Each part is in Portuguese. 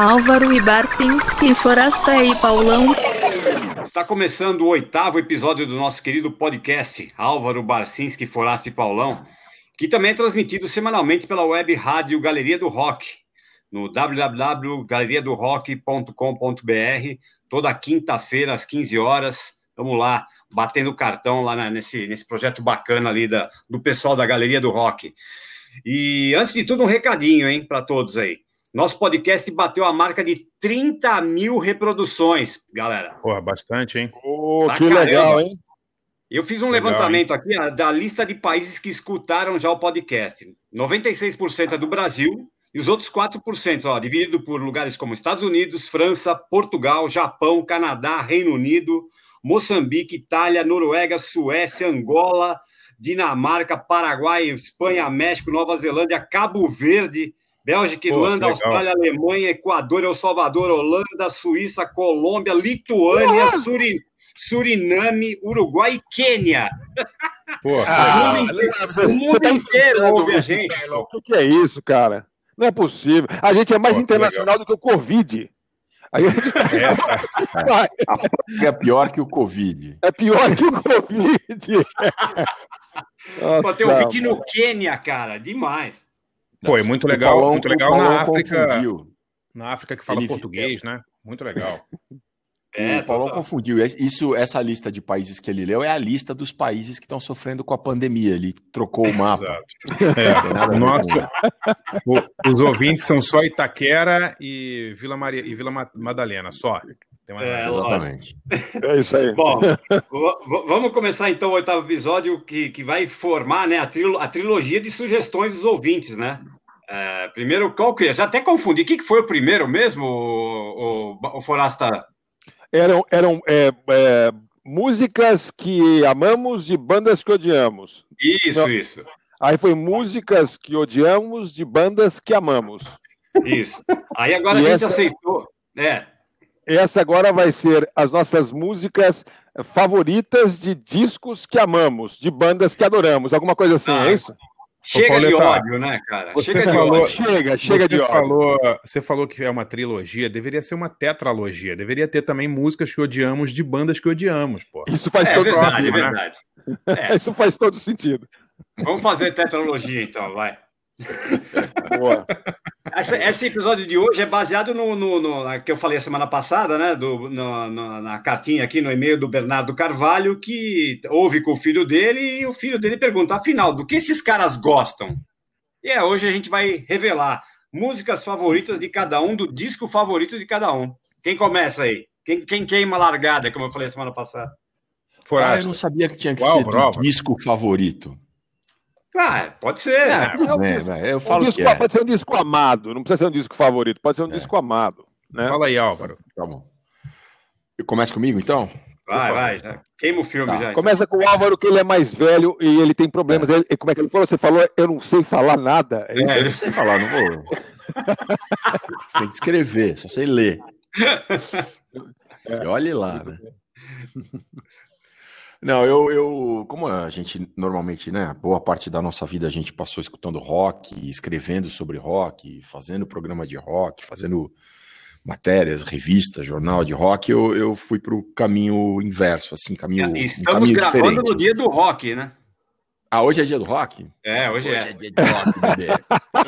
Álvaro e Barcinski, Forasta e Paulão. Está começando o oitavo episódio do nosso querido podcast Álvaro Barcinski, Forasta e Paulão, que também é transmitido semanalmente pela web rádio Galeria do Rock, no www.galeriadorock.com.br, toda quinta-feira às 15 horas. Vamos lá, batendo cartão lá nesse, nesse projeto bacana ali da, do pessoal da Galeria do Rock. E antes de tudo, um recadinho, hein, para todos aí. Nosso podcast bateu a marca de 30 mil reproduções, galera. Porra, bastante, hein? Oh, que caramba. legal, hein? Eu fiz um legal, levantamento hein? aqui da lista de países que escutaram já o podcast. 96% é do Brasil e os outros 4%, ó, dividido por lugares como Estados Unidos, França, Portugal, Japão, Canadá, Reino Unido, Moçambique, Itália, Noruega, Suécia, Angola, Dinamarca, Paraguai, Espanha, México, Nova Zelândia, Cabo Verde, Bélgica, Irlanda, Pô, Austrália, Alemanha, Equador, El Salvador, Holanda, Suíça, Colômbia, Lituânia, Surin... Suriname, Uruguai e Quênia. Pô, ah, o mundo inteiro, o mundo tá inteiro ouve a gente. O que é isso, cara? Não é possível. A gente é mais Pô, internacional do que o Covid. A gente tá... é, é pior que o Covid. É pior que o Covid. Pô, tem um vídeo no Quênia, cara. Demais. Pô, é muito legal, Paulão, muito legal na África. Confundiu. Na África que fala Ele... português, né? Muito legal. É, o Paulão total. confundiu. Isso, essa lista de países que ele leu é a lista dos países que estão sofrendo com a pandemia. Ele trocou o mapa. É, nosso, o, os ouvintes são só Itaquera e Vila Maria e Vila Madalena, só. É, exatamente. É isso aí. Bom, vamos começar então o oitavo episódio que, que vai formar né, a, trilo, a trilogia de sugestões dos ouvintes, né? É, primeiro, qual que é? Já até confundi. O que, que foi o primeiro mesmo, o, o, o Forasta? Eram, eram é, é, músicas que amamos de bandas que odiamos. Isso, Não. isso. Aí foi músicas que odiamos de bandas que amamos. Isso. Aí agora e a gente essa... aceitou. É. Essa agora vai ser as nossas músicas favoritas de discos que amamos, de bandas que adoramos. Alguma coisa assim, ah, é isso? Chega de ódio, né, cara? Você chega falou, de ódio. Chega, chega de ódio. Falou, você falou que é uma trilogia, deveria ser uma tetralogia. Deveria ter também músicas que odiamos de bandas que odiamos, pô. Isso faz é, todo verdade, sentido. É verdade. É. Isso faz todo sentido. Vamos fazer tetralogia, então, vai. Boa. Esse, esse, episódio de hoje é baseado no, no, no, que eu falei a semana passada, né? Do, no, no, na cartinha aqui no e-mail do Bernardo Carvalho, que ouve com o filho dele e o filho dele pergunta: afinal, do que esses caras gostam? E é, hoje a gente vai revelar músicas favoritas de cada um, do disco favorito de cada um. Quem começa aí? Quem, quem queima a largada, como eu falei a semana passada? Ah, eu não sabia que tinha que Uau, ser do disco favorito. Ah, pode ser. É, é, eu falo um disco, é. Pode ser um disco amado, não precisa ser um disco favorito, pode ser um é. disco amado. Né? Fala aí, Álvaro. Tá bom. Eu começo comigo, então? Vai, vai, já. queima o filme tá. já. Então. Começa com o Álvaro, que ele é mais velho e ele tem problemas. É. Ele, como é que ele falou? Você falou, eu não sei falar nada. É, eu não sei falar, não vou. Você tem que escrever, só sei ler. Olhe lá, né? Não, eu, eu, como a gente normalmente, né, boa parte da nossa vida a gente passou escutando rock, escrevendo sobre rock, fazendo programa de rock, fazendo matérias, revistas, jornal de rock, eu, eu fui para o caminho inverso, assim, caminho, Estamos um caminho gravando diferente. no dia do rock, né? Ah, hoje é dia do rock? É, hoje, hoje é. é. dia de rock, bebê.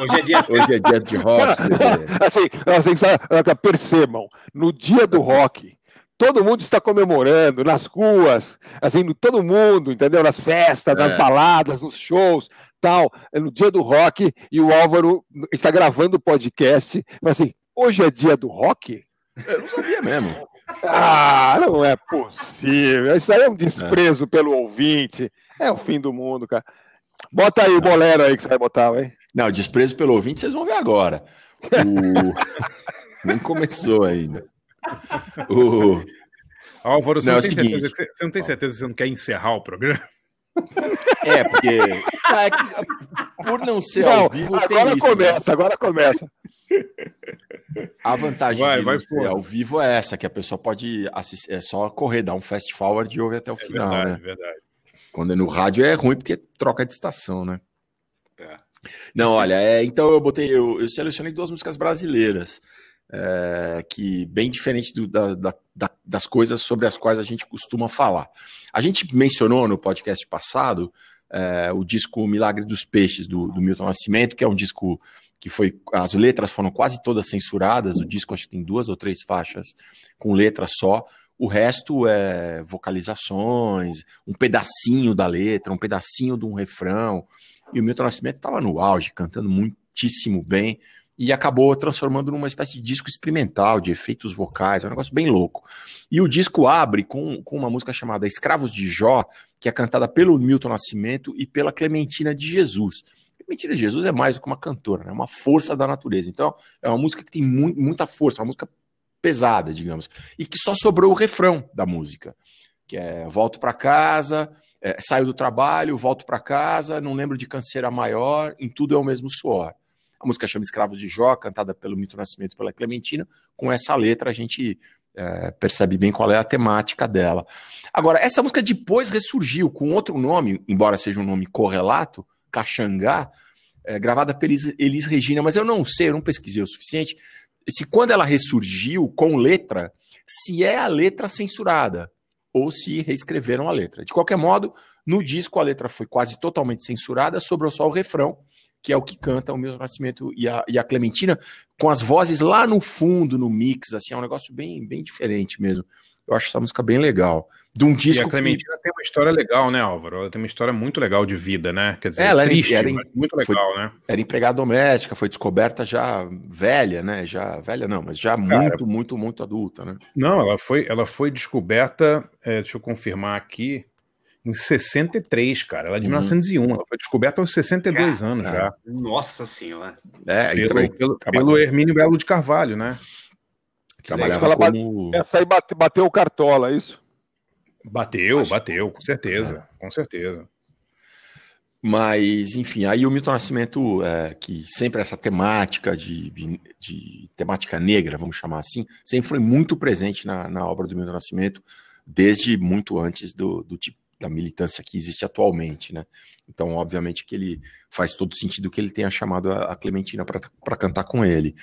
hoje é dia, hoje é dia de rock, bebê. Assim, assim, percebam, no dia do rock, todo mundo está comemorando nas ruas, assim, todo mundo, entendeu? Nas festas, nas é. baladas, nos shows, tal. É no dia do rock e o Álvaro está gravando o podcast, mas assim, hoje é dia do rock? Eu não sabia mesmo. Ah, não é possível. Isso aí é um desprezo é. pelo ouvinte. É o fim do mundo, cara. Bota aí o bolero aí que você vai botar, hein? Não, desprezo pelo ouvinte vocês vão ver agora. O... Nem começou ainda. O... Álvaro, você não, não, é tem seguinte, certeza, você, você não tem certeza que você não quer encerrar o programa? É, porque é por não ser não, ao vivo, agora isso, começa, né? agora começa. A vantagem vai, de vai ser ao vivo é essa, que a pessoa pode assistir, é só correr, dar um fast forward e ouvir até o é final, verdade, né? Verdade. Quando é no rádio é ruim porque troca de estação, né? É. Não, olha, é, então eu botei, eu, eu selecionei duas músicas brasileiras. É, que bem diferente do, da, da, das coisas sobre as quais a gente costuma falar. A gente mencionou no podcast passado é, o disco Milagre dos Peixes, do, do, Milton Nascimento, que é um disco que foi. As letras foram quase todas censuradas. O disco acho que tem duas ou três faixas com letra só. O resto é vocalizações, um pedacinho da letra, um pedacinho de um refrão. E o Milton Nascimento estava no auge, cantando muitíssimo bem e acabou transformando numa espécie de disco experimental, de efeitos vocais, é um negócio bem louco. E o disco abre com, com uma música chamada Escravos de Jó, que é cantada pelo Milton Nascimento e pela Clementina de Jesus. Clementina de Jesus é mais do que uma cantora, é né? uma força da natureza. Então, é uma música que tem mu muita força, uma música pesada, digamos, e que só sobrou o refrão da música, que é volto para casa, é, saio do trabalho, volto para casa, não lembro de canseira maior, em tudo é o mesmo suor. A música chama Escravos de Jó, cantada pelo Mito Nascimento e pela Clementina. Com essa letra a gente é, percebe bem qual é a temática dela. Agora, essa música depois ressurgiu com outro nome, embora seja um nome correlato, Caxangá, é, gravada pela Elis, Regina, mas eu não sei, eu não pesquisei o suficiente, se quando ela ressurgiu com letra, se é a letra censurada ou se reescreveram a letra. De qualquer modo, no disco a letra foi quase totalmente censurada, sobrou só o refrão, que é o que canta o Milton Nascimento e a, e a Clementina, com as vozes lá no fundo, no mix, assim, é um negócio bem, bem diferente mesmo. Eu acho essa música bem legal. De um disco. E a Clementina que... tem uma história legal, né, Álvaro? Ela tem uma história muito legal de vida, né? Quer dizer, é, ela triste, era, era muito legal, foi, né? Era empregada doméstica, foi descoberta já velha, né? Já velha não, mas já Cara, muito, muito, muito adulta, né? Não, ela foi, ela foi descoberta. É, deixa eu confirmar aqui em 63, cara. Ela é de uhum. 1901. Ela foi descoberta aos 62 cara, anos já. Nossa senhora. É, pelo, pelo, pelo Hermínio Belo de Carvalho, né? Trabalhava ela como... Essa aí bate, bateu o cartola, é isso? Bateu, Acho... bateu, com certeza, é. com certeza. Mas, enfim, aí o Milton Nascimento, é, que sempre essa temática de, de, de, temática negra, vamos chamar assim, sempre foi muito presente na, na obra do Milton Nascimento, desde muito antes do, do tipo da militância que existe atualmente, né? Então, obviamente que ele faz todo sentido que ele tenha chamado a Clementina para cantar com ele.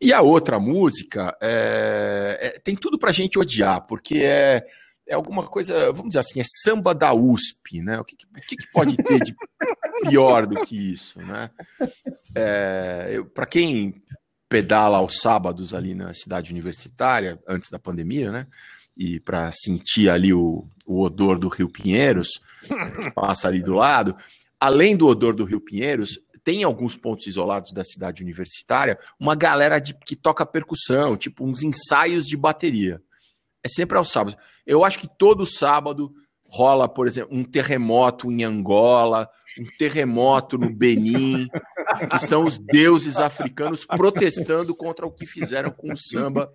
E a outra música é, é, tem tudo para a gente odiar, porque é, é alguma coisa, vamos dizer assim, é samba da USP, né? O que, que, que pode ter de pior do que isso, né? É, para quem pedala aos sábados ali na cidade universitária, antes da pandemia, né? E para sentir ali o, o odor do Rio Pinheiros, que passa ali do lado, além do odor do Rio Pinheiros, tem alguns pontos isolados da cidade universitária, uma galera de, que toca percussão, tipo uns ensaios de bateria. É sempre aos sábados. Eu acho que todo sábado rola, por exemplo, um terremoto em Angola, um terremoto no Benin, que são os deuses africanos protestando contra o que fizeram com o samba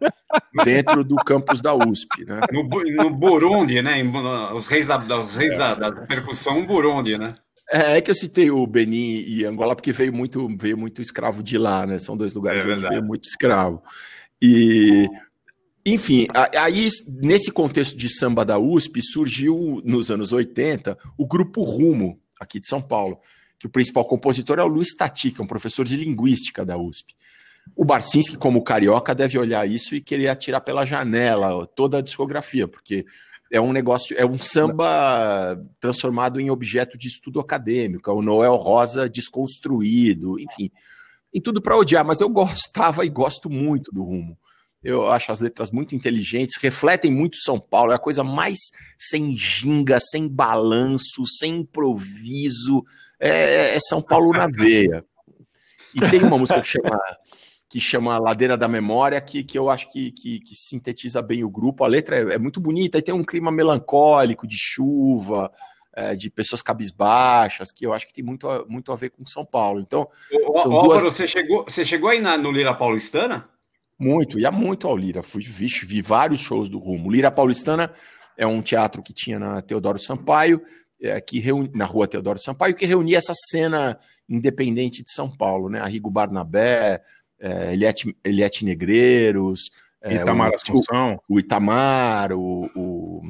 dentro do campus da USP. Né? No, no Burundi, né? Os reis da, os reis da, da percussão, Burundi, né? É, é que eu citei o Benin e Angola porque veio muito, veio muito escravo de lá, né? São dois lugares é onde veio muito escravo. E, enfim, aí nesse contexto de samba da USP surgiu nos anos 80 o grupo Rumo aqui de São Paulo, que o principal compositor é o Luiz Tati, que é um professor de linguística da USP. O Barcinski, como carioca, deve olhar isso e querer atirar pela janela toda a discografia, porque é um negócio, é um samba transformado em objeto de estudo acadêmico, é o Noel Rosa desconstruído, enfim, em tudo para odiar, mas eu gostava e gosto muito do rumo. Eu acho as letras muito inteligentes, refletem muito São Paulo, é a coisa mais sem ginga, sem balanço, sem improviso, é, é São Paulo na veia. E tem uma música que chama que chama Ladeira da Memória, que, que eu acho que, que, que sintetiza bem o grupo. A letra é, é, muito bonita e tem um clima melancólico, de chuva, é, de pessoas cabisbaixas, que eu acho que tem muito a, muito a ver com São Paulo. Então, o, são o, duas... você chegou, você chegou aí na, no Lira Paulistana? Muito, ia muito ao Lira. Fui, vi, vi vários shows do Rumo. Lira Paulistana é um teatro que tinha na Teodoro Sampaio, é, que reuni, na rua Teodoro Sampaio, que reunia essa cena independente de São Paulo, né? Arrigo Barnabé, é, Eliette, Eliette Negreiros, é, Itamar Assunção. O, o Itamar, o, o,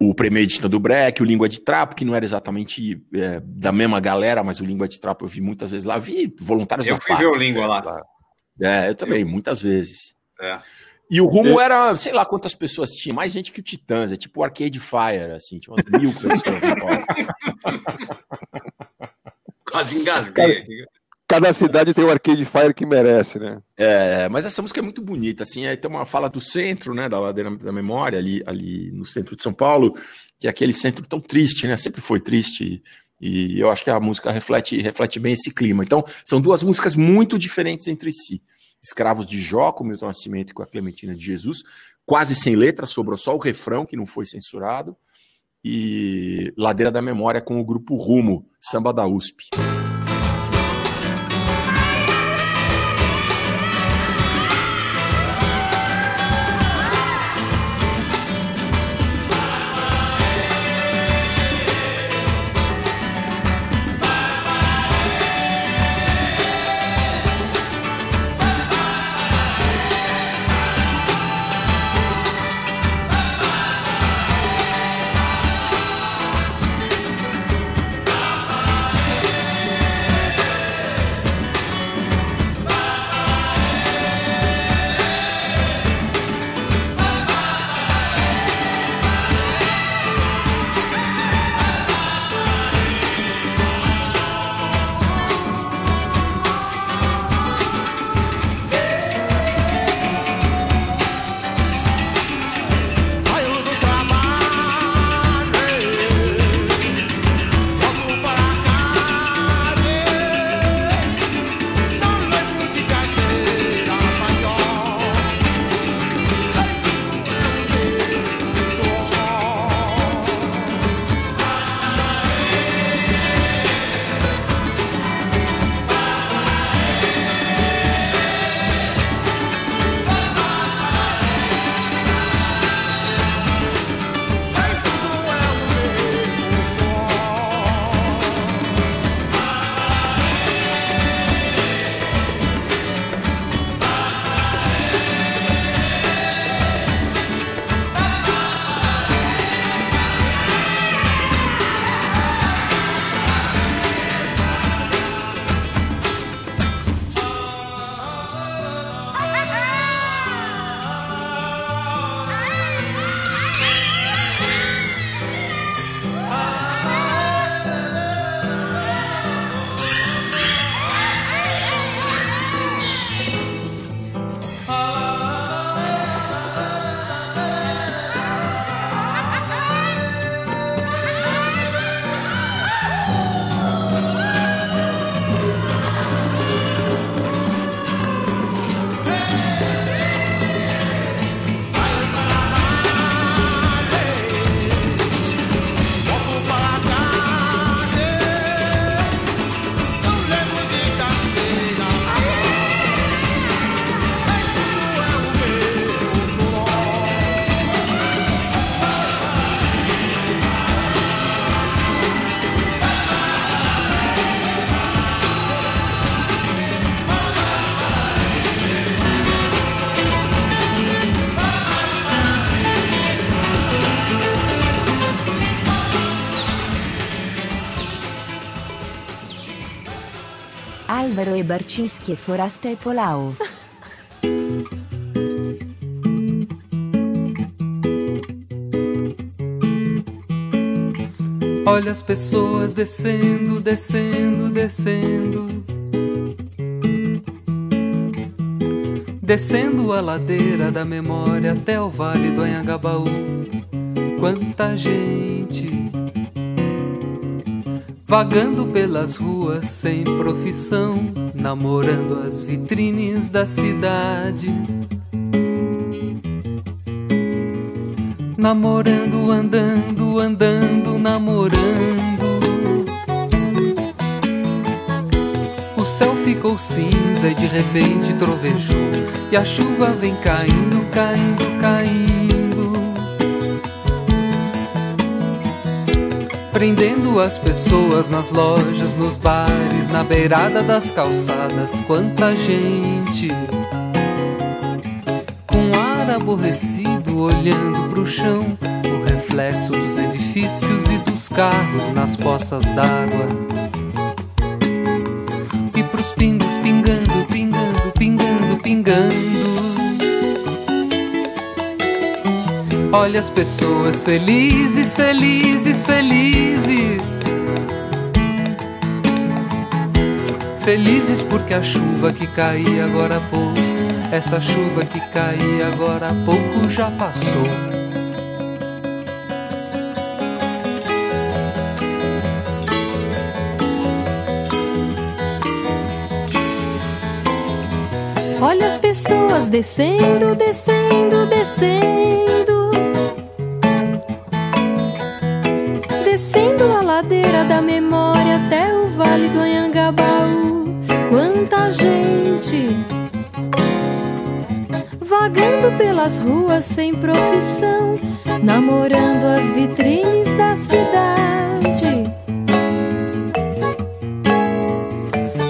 o Premedita do Breck, o Língua de Trapo, que não era exatamente é, da mesma galera, mas o Língua de Trapo eu vi muitas vezes lá. Vi voluntários Eu fui ver o Língua lá. lá. É, eu também, muitas vezes. É. E o rumo era, sei lá quantas pessoas tinha, mais gente que o Titãs, é tipo o Arcade Fire, assim, tinha umas mil pessoas. Quase engasguei. Cada cidade tem o Arcade Fire que merece, né? É, mas essa música é muito bonita, assim, aí tem uma fala do centro, né, da ladeira da memória, ali, ali no centro de São Paulo, que é aquele centro tão triste, né, sempre foi triste, e, eu acho que a música reflete, reflete bem esse clima. Então, são duas músicas muito diferentes entre si. Escravos de Jó, com Milton Nascimento e com a Clementina de Jesus, quase sem letra, sobrou só o refrão, que não foi censurado, e Ladeira da Memória com o grupo Rumo, samba da USP. Barcinski Forasta e Polau. Olha as pessoas descendo, descendo, descendo. Descendo a ladeira da memória até o vale do Anhangabaú. Quanta gente vagando pelas ruas sem profissão namorando as vitrines da cidade. Namorando, andando, andando, namorando. O céu ficou cinza e de repente trovejou. E a chuva vem caindo, caindo, caindo. Prendendo as pessoas nas lojas, nos bares, na beirada das calçadas. Quanta gente com ar aborrecido olhando pro chão, o reflexo dos edifícios e dos carros nas poças d'água. E pros pingos pingando, pingando, pingando pingando. Olha as pessoas felizes, felizes, felizes. Felizes porque a chuva que caía agora há pouco, essa chuva que caía agora há pouco já passou. Olha as pessoas descendo, descendo, descendo. Descendo a ladeira da memória Quanta gente vagando pelas ruas sem profissão, namorando as vitrines da cidade.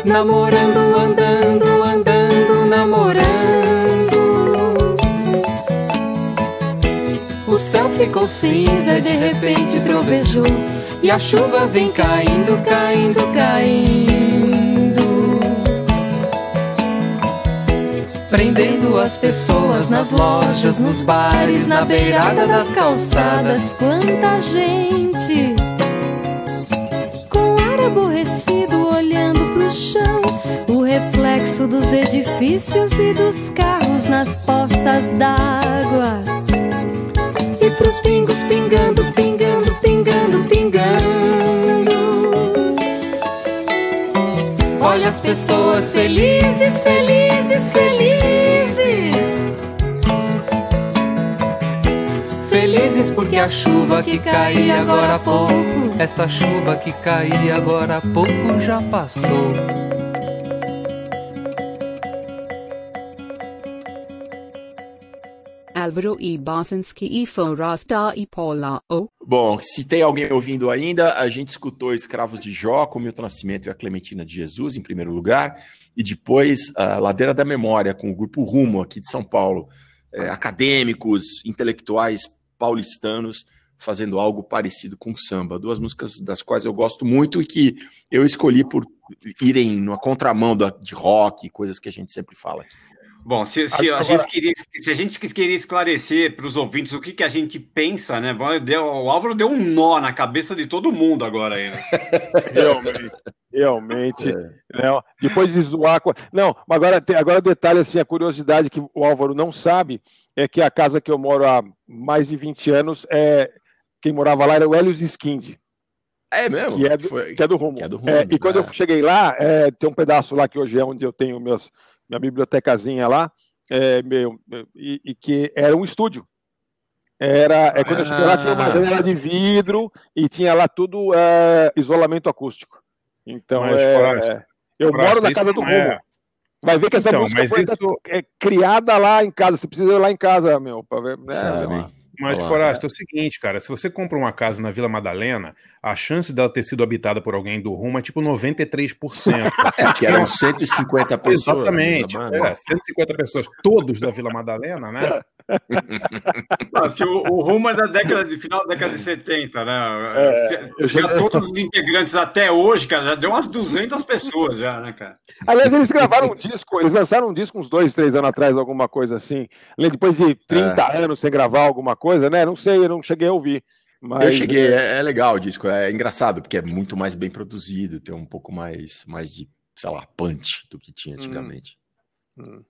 Namorando, andando, andando, namorando. O céu ficou cinza e de repente trovejou. E a chuva vem caindo, caindo, caindo. Prendendo as pessoas nas lojas, nos bares, na beirada das calçadas. Quanta gente com ar aborrecido olhando pro chão. O reflexo dos edifícios e dos carros nas poças d'água. E pros pingos pingando, pingando, as pessoas felizes, felizes, felizes. Felizes porque a chuva que caía agora há pouco, essa chuva que caía agora há pouco já passou. Álvaro e e Forrasta e Paula O. Bom, se tem alguém ouvindo ainda, a gente escutou Escravos de Jó, com Milton Nascimento e a Clementina de Jesus, em primeiro lugar, e depois a Ladeira da Memória, com o Grupo Rumo, aqui de São Paulo. É, acadêmicos, intelectuais paulistanos, fazendo algo parecido com samba. Duas músicas das quais eu gosto muito e que eu escolhi por irem na contramão de rock, coisas que a gente sempre fala aqui. Bom, se, se, a gente queria, se a gente queria esclarecer para os ouvintes o que, que a gente pensa, né? Deu, o Álvaro deu um nó na cabeça de todo mundo agora aí. Né? realmente, realmente. É. Né? Depois de zoar. Não, mas agora, agora o detalhe, assim, a curiosidade que o Álvaro não sabe é que a casa que eu moro há mais de 20 anos, é, quem morava lá era o Helios Skind. É mesmo? Que é do, Foi... que é do Rumo. É do rumo é, e quando eu cheguei lá, é, tem um pedaço lá que hoje é onde eu tenho meus minha bibliotecazinha lá, é, meu, e, e, que era um estúdio. Era, é, quando eu cheguei lá, tinha uma ah. janela de vidro e tinha lá tudo é, isolamento acústico. Então, mas, é, eu moro na casa do Rumo. É... Vai ver que essa então, música foi isso... é criada lá em casa. Você precisa ir lá em casa, meu, para ver. Né, mas, Olá, Forasta, é. é o seguinte, cara, se você compra uma casa na Vila Madalena, a chance dela ter sido habitada por alguém do rumo é tipo 93%. que eram 150 pessoas. Exatamente, é, 150 pessoas, todos da Vila Madalena, né? se o, o, rumo é da década de final da década de 70, né? É, já... todos os integrantes até hoje, cara, já deu umas 200 pessoas já, né, cara? Aliás, eles gravaram um disco, eles lançaram um disco uns dois, três anos atrás, alguma coisa assim. Depois de 30 é. anos sem gravar alguma coisa, né? Não sei, eu não cheguei a ouvir. Mas... Eu cheguei, é, é legal o disco, é engraçado, porque é muito mais bem produzido, tem um pouco mais, mais de, sei lá, punch do que tinha hum. antigamente. Hum. Hum.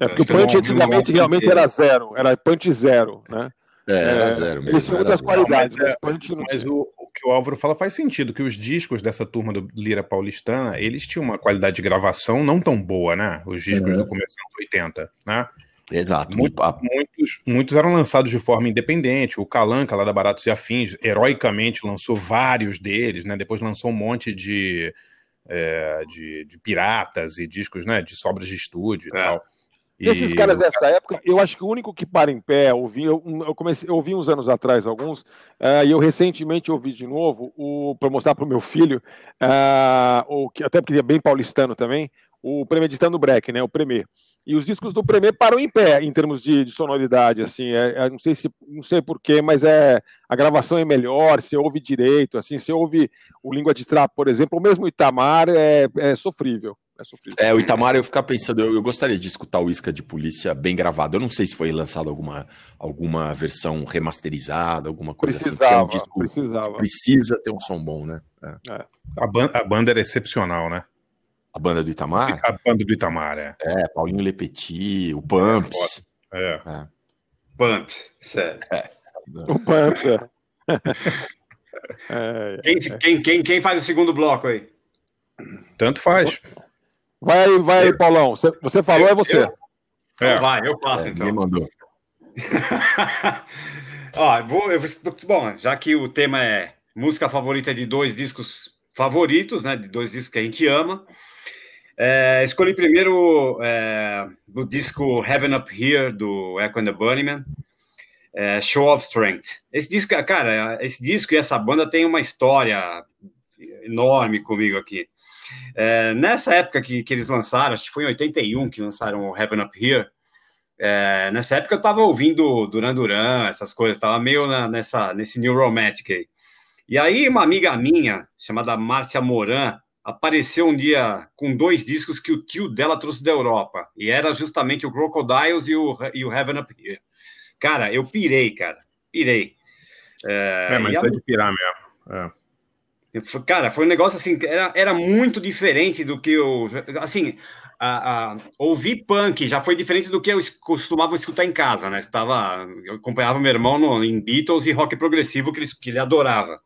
É, porque o punch antigamente realmente era zero, era punch zero, né? É, era é, zero mesmo. Eles tinham muitas qualidades, mas, mas, é, mas o, o, que o Álvaro fala faz sentido, que os discos dessa turma do Lira Paulistana, eles tinham uma qualidade de gravação não tão boa, né? Os discos uhum. do começo dos 80, né? Exato. Muito, muitos, muitos eram lançados de forma independente. O Calanca, lá da Baratos e Afins, heroicamente lançou vários deles, né? Depois lançou um monte de, é, de, de, piratas e discos, né? De sobras de estúdio e é. tal. E Esses caras dessa época, eu acho que o único que para em pé, eu ouvi, eu, eu comecei, eu ouvi uns anos atrás alguns, uh, e eu recentemente ouvi de novo, para mostrar para o meu filho, uh, o, que, até porque é bem paulistano também, o Premeditando Break, né, o Premier. E os discos do Premier param em pé em termos de, de sonoridade, assim, é, é, não sei se não sei porquê, mas é a gravação é melhor, você ouve direito, assim, você ouve o Língua de Trapo, por exemplo, o mesmo Itamar é, é sofrível. É, sofrido. É, o Itamar, eu ficar pensando, eu, eu gostaria de escutar o Isca de Polícia bem gravado. Eu não sei se foi lançado alguma, alguma versão remasterizada, alguma coisa Precisava, assim. é um disco precisava. precisa ter um som bom, né? É. A, ban a banda era excepcional, né? A banda do Itamar? A banda do Itamar, é. É, Paulinho Lepetit, o Pumps. É. É. Pumps, sério. O Pumps, é. É, Quem, quem, quem, quem faz o segundo bloco aí? Tanto faz. Vai aí, vai aí, Paulão. Você, você falou, é você. Eu? Então vai, eu passo É, então. Me mandou. Ó, eu vou, eu vou- bom, já que o tema é música favorita de dois discos favoritos, né? De dois discos que a gente ama. é, escolhi primeiro é, o disco Heaven Up Here, do Echo and the Bunnymen. é, Show of Strength. Esse disco, cara, esse disco e essa banda tem uma história enorme comigo aqui. É, nessa época que, que eles lançaram, acho que foi em 81 que lançaram o Heaven Up Here, é, nessa época eu tava ouvindo Duran Duran, essas coisas, tava meio na- nessa, nesse New Romantic aí. E aí uma amiga minha, chamada Márcia Moran, apareceu um dia com dois discos que o tio dela trouxe da Europa, e era justamente o Crocodiles e o, e o Heaven Up Here. Cara, eu pirei, cara, pirei. É, É, mas a- é de pirar mesmo. É. Cara, foi um negócio assim, era, era muito diferente do que eu. Assim, a, a- ouvir punk já foi diferente do que eu costumava escutar em casa, né? Escutava, eu acompanhava meu irmão no, em Beatles e rock progressivo que ele, que ele adorava.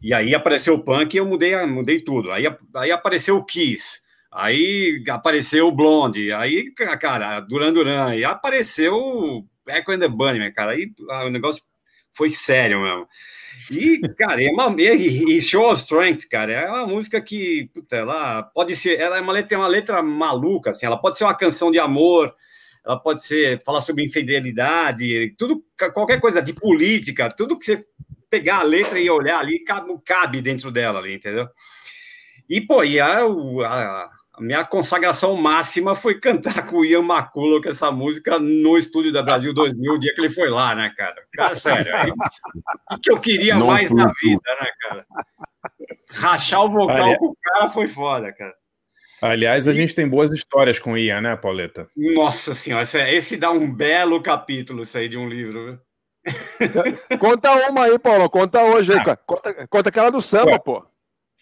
E aí apareceu o punk e eu mudei, mudei tudo. Aí, aí apareceu o Kiss. Aí apareceu o Blonde, aí, cara, Duran Duran, e apareceu Echo and the Bunnymen, cara, aí o negócio foi sério mesmo. E, cara, é uma, e, e Show of Strength, cara, é uma música que, puta, ela pode ser, ela é uma letra, é uma letra maluca, assim, ela pode ser uma canção de amor, ela pode ser, falar sobre infidelidade, tudo, qualquer coisa de política, tudo que você pegar a letra e olhar ali, cabe, cabe dentro dela ali, entendeu? E, pô, e a, a, a minha consagração máxima foi cantar com o Ian McCulloch essa música no estúdio da Brasil 2000, o dia que ele foi lá, né, cara? Cara, sério, aí, o que eu queria Não mais na vida, né, cara? Rachar o vocal Olha- com o cara foi foda, cara. Aliás, a gente tem boas histórias com o Ian, né, Pauleta? Nossa senhora, esse, esse dá um belo capítulo, isso aí, de um livro, viu? Conta uma aí, Paulo. Conta hoje aí, Ah. cara. Conta, conta aquela do samba, Ué. pô.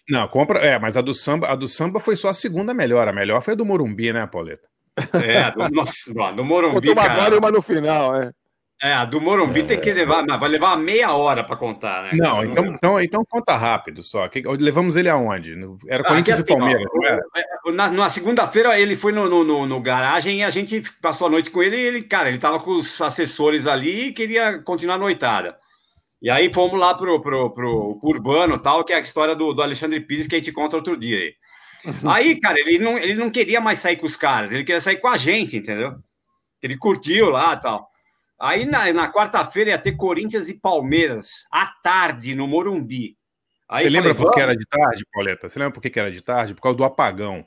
Não, compra. É, mas a do samba, a do samba foi só a segunda melhor. A melhor foi a do Morumbi, né, Pauleta? É, do, nossa, do Morumbi, Conta uma cara. agora e uma no final, é. É, a do Morumbi tem que levar, mas vai levar meia hora para contar, né? Não, então, então, então conta rápido só. Levamos ele aonde? Era Ah, Corinthians que e assim, Palmeiras, ó, é, Na, na segunda-feira ele foi no, no, no, no garagem e a gente passou a noite com ele e ele, cara, ele tava com os assessores ali e queria continuar a noitada. E aí fomos lá pro, pro, pro, pro Urbano tal, que é a história do, do Alexandre Pires que a gente conta outro dia aí. Aí, cara, ele não, ele não queria mais sair com os caras, ele queria sair com a gente, entendeu? Ele curtiu lá tal. Aí na, na quarta-feira ia ter Corinthians e Palmeiras, à tarde, no Morumbi. Aí Você lembra por que era de tarde, Pauleta? Você lembra por que era de tarde? Por causa do apagão.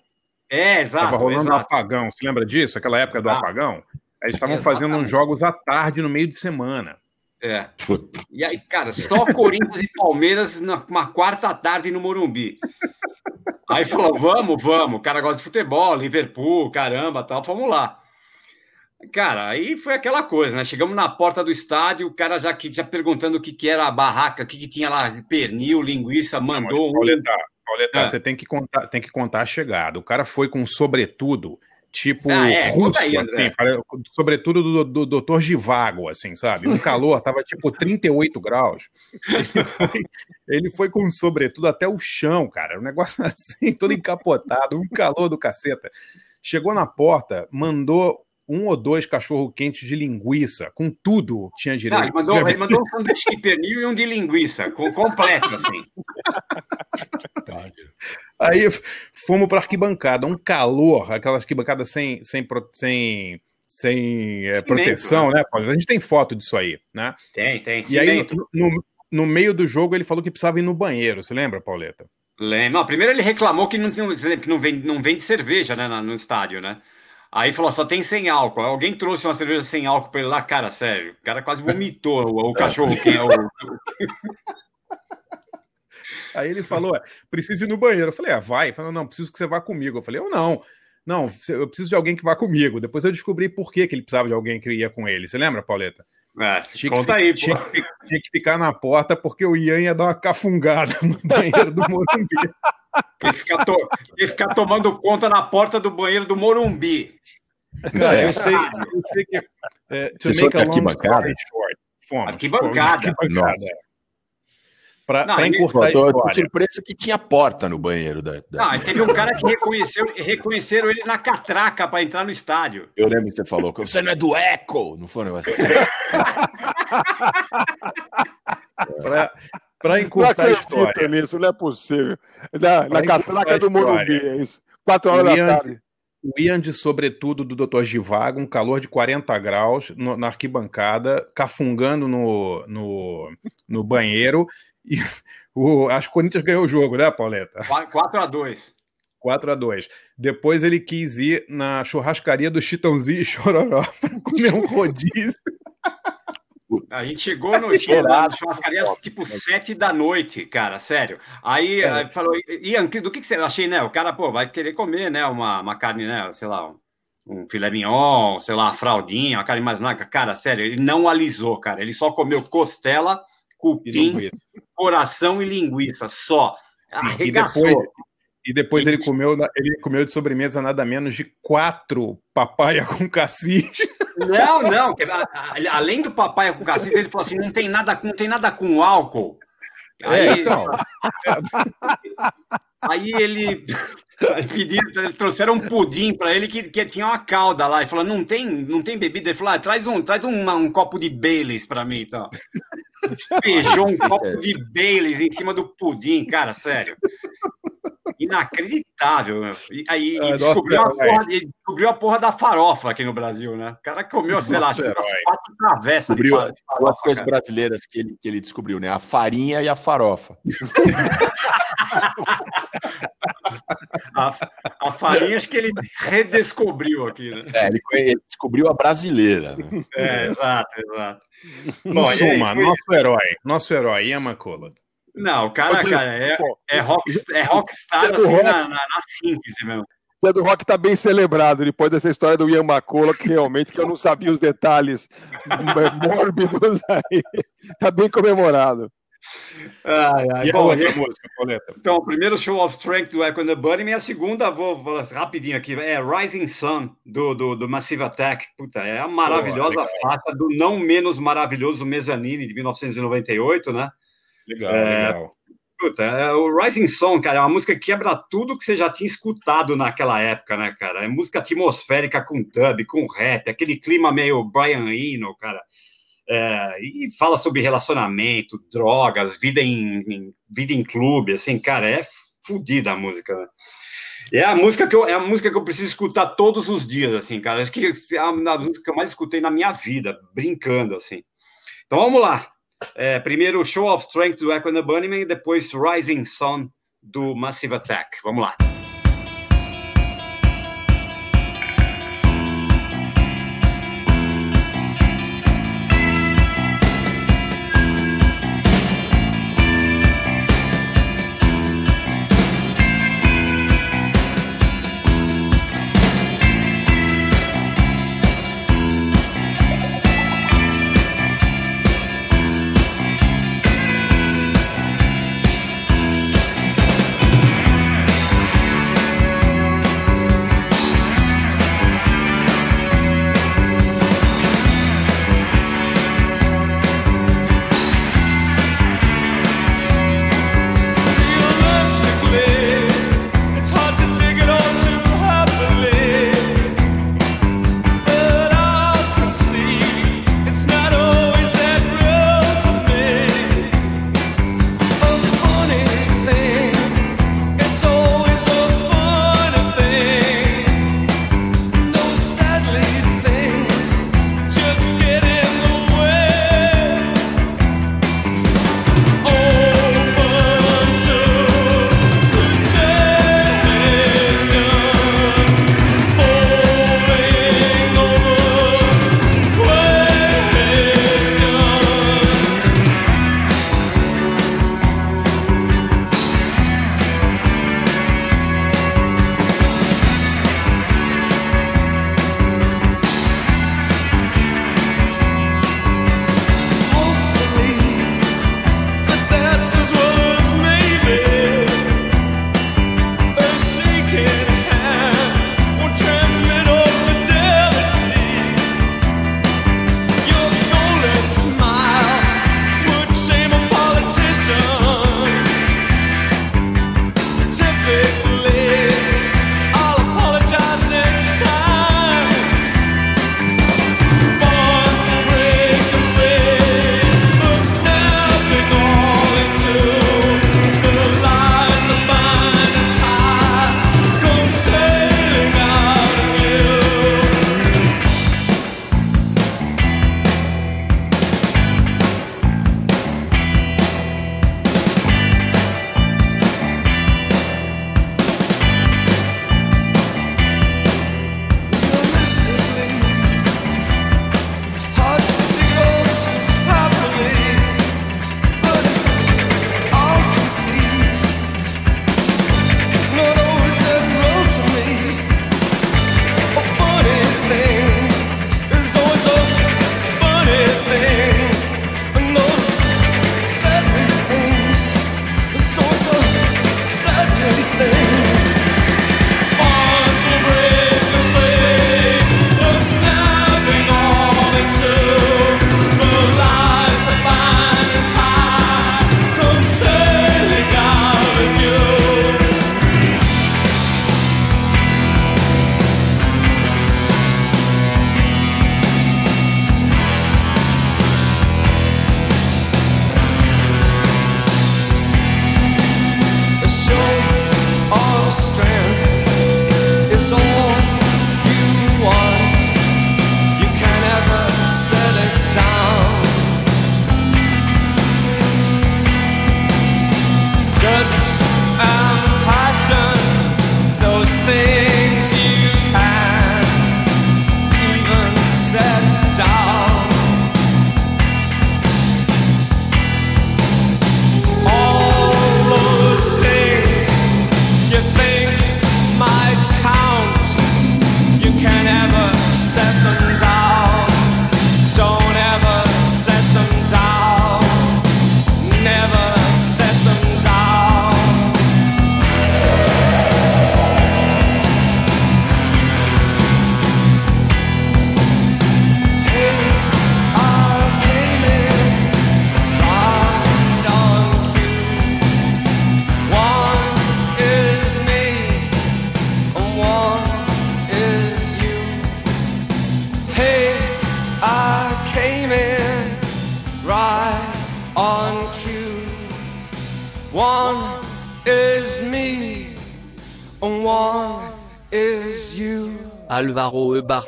É, exato. Tava rolando um exato. apagão. Você lembra disso? Aquela época do Ah. apagão? Eles estavam fazendo uns jogos à tarde no meio de semana. É. E aí, cara, só Corinthians e Palmeiras numa quarta tarde no Morumbi. Aí falou: vamos, vamos. O cara gosta de futebol, Liverpool, caramba, tal. Vamos lá. Cara, aí foi aquela coisa, né? Chegamos na porta do estádio, o cara já, já perguntando o que, que era a barraca, o que, que tinha lá, pernil, linguiça, mandou um. Pauleta, Pauleta, Ah. você tem que, contar, tem que contar a chegada. O cara foi com um sobretudo, tipo Ah, é, russo, aí, assim, sobretudo do, do, do Dr. Givago, assim, sabe? Um calor, tava tipo 38 graus. Ele foi, ele foi com sobretudo até o chão, cara. Um negócio assim, todo encapotado, um calor do caceta. Chegou na porta, mandou um ou dois cachorro-quentes de linguiça, com tudo tinha direito. Não, ele, mandou, ele mandou um sanduíche de pernil e um de linguiça, com, completo, assim. Aí fomos para arquibancada, um calor, aquela arquibancada sem, sem, sem, sem é, Cimento, proteção, né, Paulo? A gente tem foto disso aí, né? Tem, tem. E aí, no, no, no meio do jogo, ele falou que precisava ir no banheiro, você lembra, Pauleta? Lembra? Não, primeiro ele reclamou que não, tinha- que não, vende, não vende cerveja né, na- no estádio, né? Aí falou, só tem sem álcool. Alguém trouxe uma cerveja sem álcool para ele lá, cara, sério. O cara quase vomitou o, o cachorro que é o. Aí ele falou: preciso ir no banheiro. Eu falei: ah, vai. Ele falou: não, preciso que você vá comigo. Eu falei: eu não. Não, eu preciso de alguém que vá comigo. Depois eu descobri por que, que ele precisava de alguém que ia com ele. Você lembra, Pauleta? É, conta aí, tinha. Que, tinha que ficar na porta porque o Ian ia dar uma cafungada no banheiro do Morumbi. Tem que ficar, to... Tem que ficar tomando conta na porta do banheiro do Morumbi. Cara, eu sei, eu sei que. É, Vocês foram arquibancada? Fomos, arquibancada. arquibancada. Pra, não, pra encurtar eu tô, tô surpreso que tinha porta no banheiro da. da... Não, teve um cara que reconheceu, reconheceram ele na catraca para entrar no estádio. Eu lembro que você falou que você não é do Eco, não foi um negócio assim. pra, pra encurtar a história. Nisso, não é possível. Na, na catraca do Morumbi, é isso. Quatro horas da tarde. O Ian de sobretudo do Dr. Givago, um calor de 40 graus no, na arquibancada, cafungando no, no, no banheiro. E o, acho que o Corinthians ganhou o jogo, né, Pauleta? 4 a 2 4 a 2 Depois ele quis ir na churrascaria do Chitãozinho e Chororó para comer um rodízio. A gente chegou no na churrascaria tipo sete da noite, cara, sério. Aí, é. aí falou, Ian, do que, que você achei, né? O cara, pô, vai querer comer, né? Uma, uma carne, né? Sei lá, um, um filé mignon, sei lá, uma fraldinha, uma carne mais naca. Cara, sério, ele não alisou, cara. Ele só comeu costela, cupim, coração e linguiça, só. Arregaçou. E depois, e depois ele comeu, ele comeu de sobremesa nada menos de quatro papaya com cassis. Não, não. Além do papaya com cassis, ele falou assim: não tem nada, não tem nada com álcool. Aí, é, então. aí ele pediram, trouxeram um pudim para ele que, que tinha uma calda lá. Ele falou: não tem, não tem bebida. Ele falou: ah, traz um, traz um, um copo de Baileys para mim, então. Despejou um copo de Baileys em cima do pudim, cara, sério. Inacreditável. E aí é, descobriu, a porra, descobriu a porra da farofa aqui no Brasil, né? O cara comeu, sei lá, quatro travessas descobriu de, farofa. Duas coisas brasileiras que ele, que ele descobriu, né? A farinha e a farofa. a, a farinha acho que ele redescobriu aqui, né? É, ele, ele descobriu a brasileira. Né? É, exato, exato. Bom, em suma, aí, nosso herói, nosso herói, Ian McCullough. Não, o cara, cara, é, é, rock, é rockstar assim na, na, na síntese mesmo. O do Rock está bem celebrado depois dessa história do Ian McCullough, que realmente que eu não sabia os detalhes mórbidos aí. Está bem comemorado. Ai, ai. E Bom, a outra música, Pauleta? Então, o primeiro Show of Strength do Echo and the Bunny, e a segunda, vou, vou rapidinho aqui, é Rising Sun, do, do, do Massive Attack. Puta, é a maravilhosa oh, faixa do não menos maravilhoso Mezzanine, de 1998, né? Legal, é, legal. Puta, é, o Rising Sun, cara, é uma música que quebra tudo que você já tinha escutado naquela época, né, cara? É música atmosférica com dub, com rap, aquele clima meio Brian Eno, cara. É, e fala sobre relacionamento, drogas, vida em, em, vida em clube, assim, cara, é fodida a música, né? É a música que eu, é a música que eu preciso escutar todos os dias, assim, cara. Acho que é a música que eu mais escutei na minha vida, brincando, assim. Então vamos lá. É, primeiro Show of Strength do Echo and the Bunnymen depois Rising Sun do Massive Attack. Vamos lá.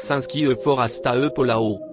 Alvaro E. Barsinski E. Forasta E. Polao.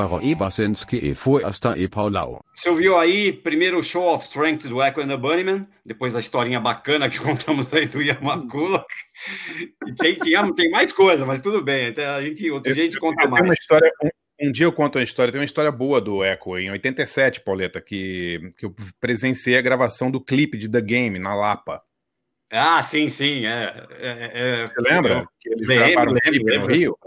Alvaro e Basenski e e. Você ouviu aí primeiro o Show of Strength do Echo and the Bunnymen, depois a historinha bacana que contamos aí do Yamakula. E tem, tem, tem mais coisa, mas tudo bem. A gente, outro dia a gente conta Eu mais. uma história, um, um dia eu conto uma história, tem uma história boa do Echo, em 87, Pauleta, que, que eu presenciei a gravação do clipe de The Game na Lapa. Ah, sim, sim. É, é, é, Você lembra? Que eles Lembro, gravaram lembro, clipe no lembro. Rio?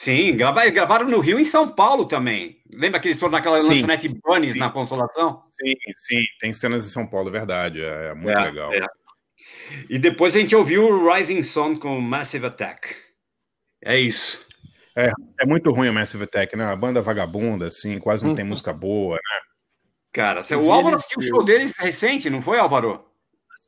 Sim, grava- gravaram no Rio e em São Paulo também. Lembra que eles foram naquela Sim. lanchonete Bunnies na Consolação? Sim, sim, tem cenas em São Paulo, é verdade, é, é muito É, legal. é. E depois a gente ouviu o Rising Sun com Massive Attack. É isso. É, é muito ruim o Massive Attack, né? A banda vagabunda, assim, quase não tem música boa, né? Cara, o Álvaro assistiu o show deles recente, não foi, Álvaro?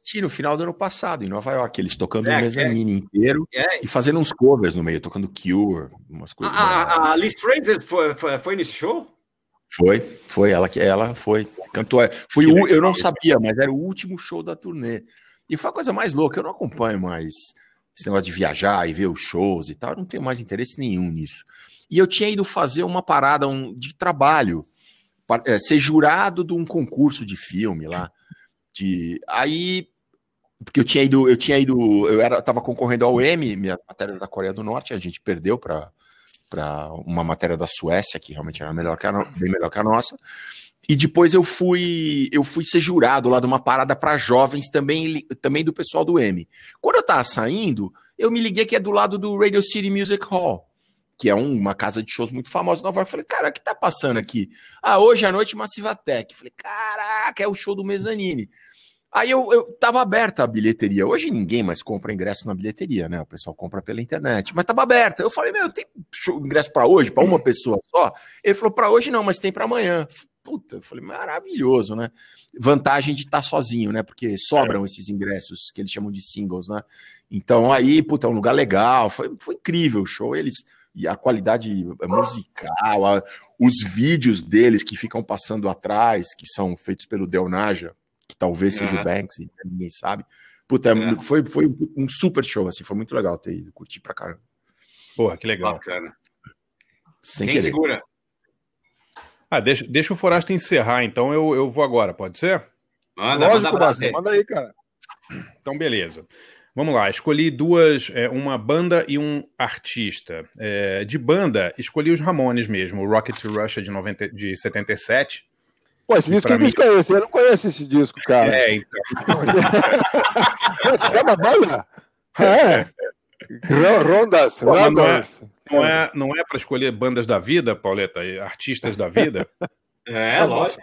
Assisti no final do ano passado, em Nova York, eles tocando É, o mezanine inteiro É. e fazendo uns covers no meio, tocando Cure, umas A, coisas. a, a Liz Fraser foi, foi, foi nesse show? Foi, foi, ela que ela foi, cantou. é, Foi o, eu não sabia, mas era o último show da turnê. E foi a coisa mais louca, eu não acompanho mais esse negócio de viajar e ver os shows e tal, eu não tenho mais interesse nenhum nisso. E eu tinha ido fazer uma parada um, de trabalho, pa- é, ser jurado de um concurso de filme lá. De, aí, porque eu tinha ido, eu tinha ido, eu era, tava concorrendo ao M, minha matéria da Coreia do Norte, a gente perdeu para para uma matéria da Suécia que realmente era melhor que a, bem melhor que a nossa. E depois eu fui eu fui ser jurado lá de uma parada para jovens também também do pessoal do M. Quando eu tava saindo, eu me liguei que é do lado do Radio City Music Hall, que é um- uma casa de shows muito famosa em Nova York. Falei, cara, o que tá passando aqui? Ah, hoje à noite Massive Attack. Falei, caraca, é o show do Mezzanine. Aí eu, eu tava aberta a bilheteria. Hoje ninguém mais compra ingresso na bilheteria, né? O pessoal compra pela internet, mas tava aberta. Eu falei, meu, tem ingresso para hoje, para uma pessoa só? Ele falou, para hoje não, mas tem para amanhã. Puta, eu falei, maravilhoso, né? Vantagem de estar sozinho, né? Porque sobram esses ingressos que eles chamam de singles, né? Então aí, puta, é um lugar legal. Foi, foi incrível o show. Eles e a qualidade musical, a- os vídeos deles que ficam passando atrás, que são feitos pelo Del Naja, que talvez seja Aham. o Banksy, né? ninguém sabe. Puta, É. foi, foi um super show, assim, foi muito legal ter ido, curti pra caramba. Porra, que legal. Bacana. Sem Quem querer. segura? Ah, deixa, deixa o Forasta encerrar, então eu, eu vou agora, pode ser? Manda, Lógico, manda manda aí, cara. Então, beleza. Vamos lá, escolhi duas, é, uma banda e um artista. É, de banda, escolhi os Ramones mesmo, o Rocket to Russia de, 90, de 77. Pô, esse disco que mim- disco é esse? Eu não conheço esse disco, cara. É, então. É chama a banda? É. Ro- Rondas, Pô, mas não é- Rondas. Não é, não é para escolher bandas da vida, Pauleta, artistas da vida? É, lógico.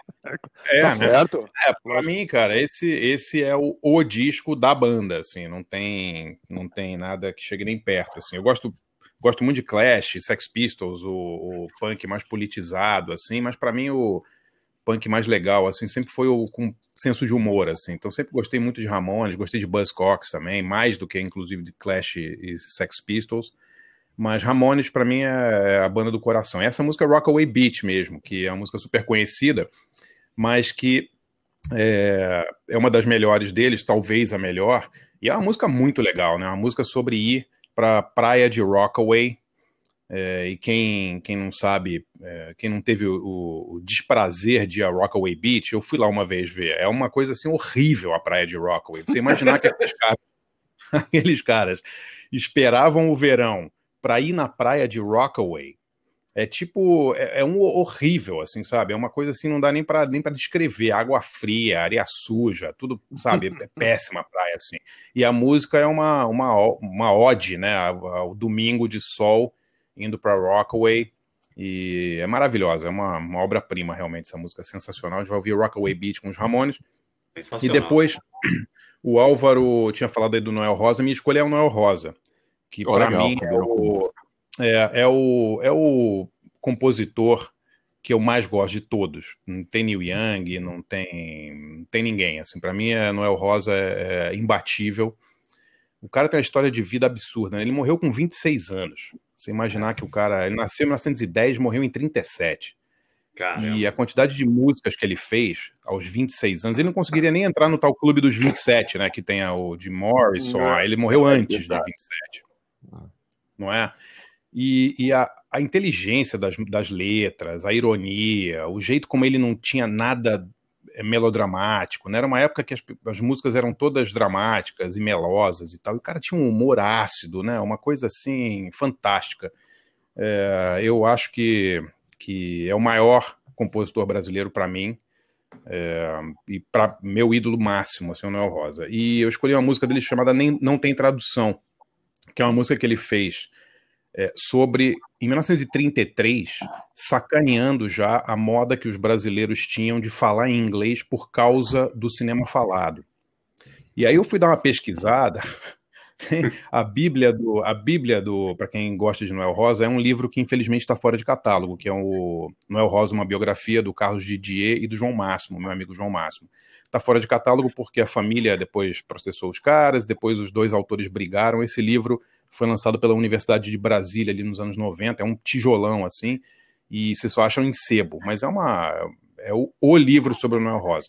É, Tá né? certo. É, pra mim, cara, esse, esse é o, o disco da banda, assim, não tem, não tem nada que chegue nem perto, assim. Eu gosto, gosto muito de Clash, Sex Pistols, o, o punk mais politizado, assim, mas pra mim o punk mais legal, assim, sempre foi o com senso de humor, assim. Então sempre gostei muito de Ramones, gostei de Buzzcocks também, mais do que inclusive de Clash e Sex Pistols. Mas Ramones, pra mim, é a banda do coração. Essa música é Rockaway Beach mesmo, que é uma música super conhecida, mas que é, é uma das melhores deles, talvez a melhor. E é uma música muito legal, né? Uma música sobre ir pra praia de Rockaway. É, e quem, quem não sabe, é, quem não teve o, o desprazer de ir a Rockaway Beach, eu fui lá uma vez ver. É uma coisa assim horrível a praia de Rockaway. Você imaginar que aqueles caras, aqueles caras esperavam o verão para ir na praia de Rockaway. É tipo, é, é um horrível, assim, sabe? É uma coisa assim, não dá nem para nem descrever. Água fria, areia suja, tudo, sabe? É péssima praia, assim. E a música é uma, uma, uma ode, né? Ao domingo de sol indo para Rockaway. E é maravilhosa, é uma, uma obra-prima, realmente. Essa música é sensacional. A gente vai ouvir Rockaway Beach com os Ramones. E depois, o Álvaro tinha falado aí do Noel Rosa. Minha escolha é o Noel Rosa, que Oh, para mim é o, é, é, o, é o compositor que eu mais gosto de todos. Não tem Neil Young, não tem, não tem ninguém. Assim, para mim, é, Noel Rosa é, é imbatível. O cara tem uma história de vida absurda. Né? Ele morreu com 26 anos. Você imaginar que o cara. Ele nasceu em 1910, morreu em 37. Caramba. E a quantidade de músicas que ele fez aos 26 anos, ele não conseguiria nem entrar no tal clube dos 27, né? Que tem o de Morrison. Não, ele morreu é antes de verdade. 27. Não é? E, e a, a, inteligência das, das letras, a ironia, o jeito como ele não tinha nada melodramático, né? Era uma época que as, as, músicas eram todas dramáticas e melosas e tal. E o cara tinha um humor ácido, né? Uma coisa assim fantástica. É, eu acho que, que é o maior compositor brasileiro para mim. É, e para meu ídolo máximo, assim, o Noel Rosa. E eu escolhi uma música dele chamada Nem, Não Tem Tradução, que é uma música que ele fez é, sobre, em 1933, sacaneando já a moda que os brasileiros tinham de falar em inglês por causa do cinema falado. E aí eu fui dar uma pesquisada. a Bíblia do, a Bíblia do, para quem gosta de Noel Rosa, é um livro que infelizmente está fora de catálogo, que é o Noel Rosa, uma biografia do Carlos Didier e do João Máximo, meu amigo João Máximo. Está fora de catálogo porque a família depois processou os caras, depois os dois autores brigaram. Esse livro foi lançado pela Universidade de Brasília ali nos anos 90, é um tijolão assim, e você só acha em sebo, mas é uma é o, o livro sobre o Noel Rosa.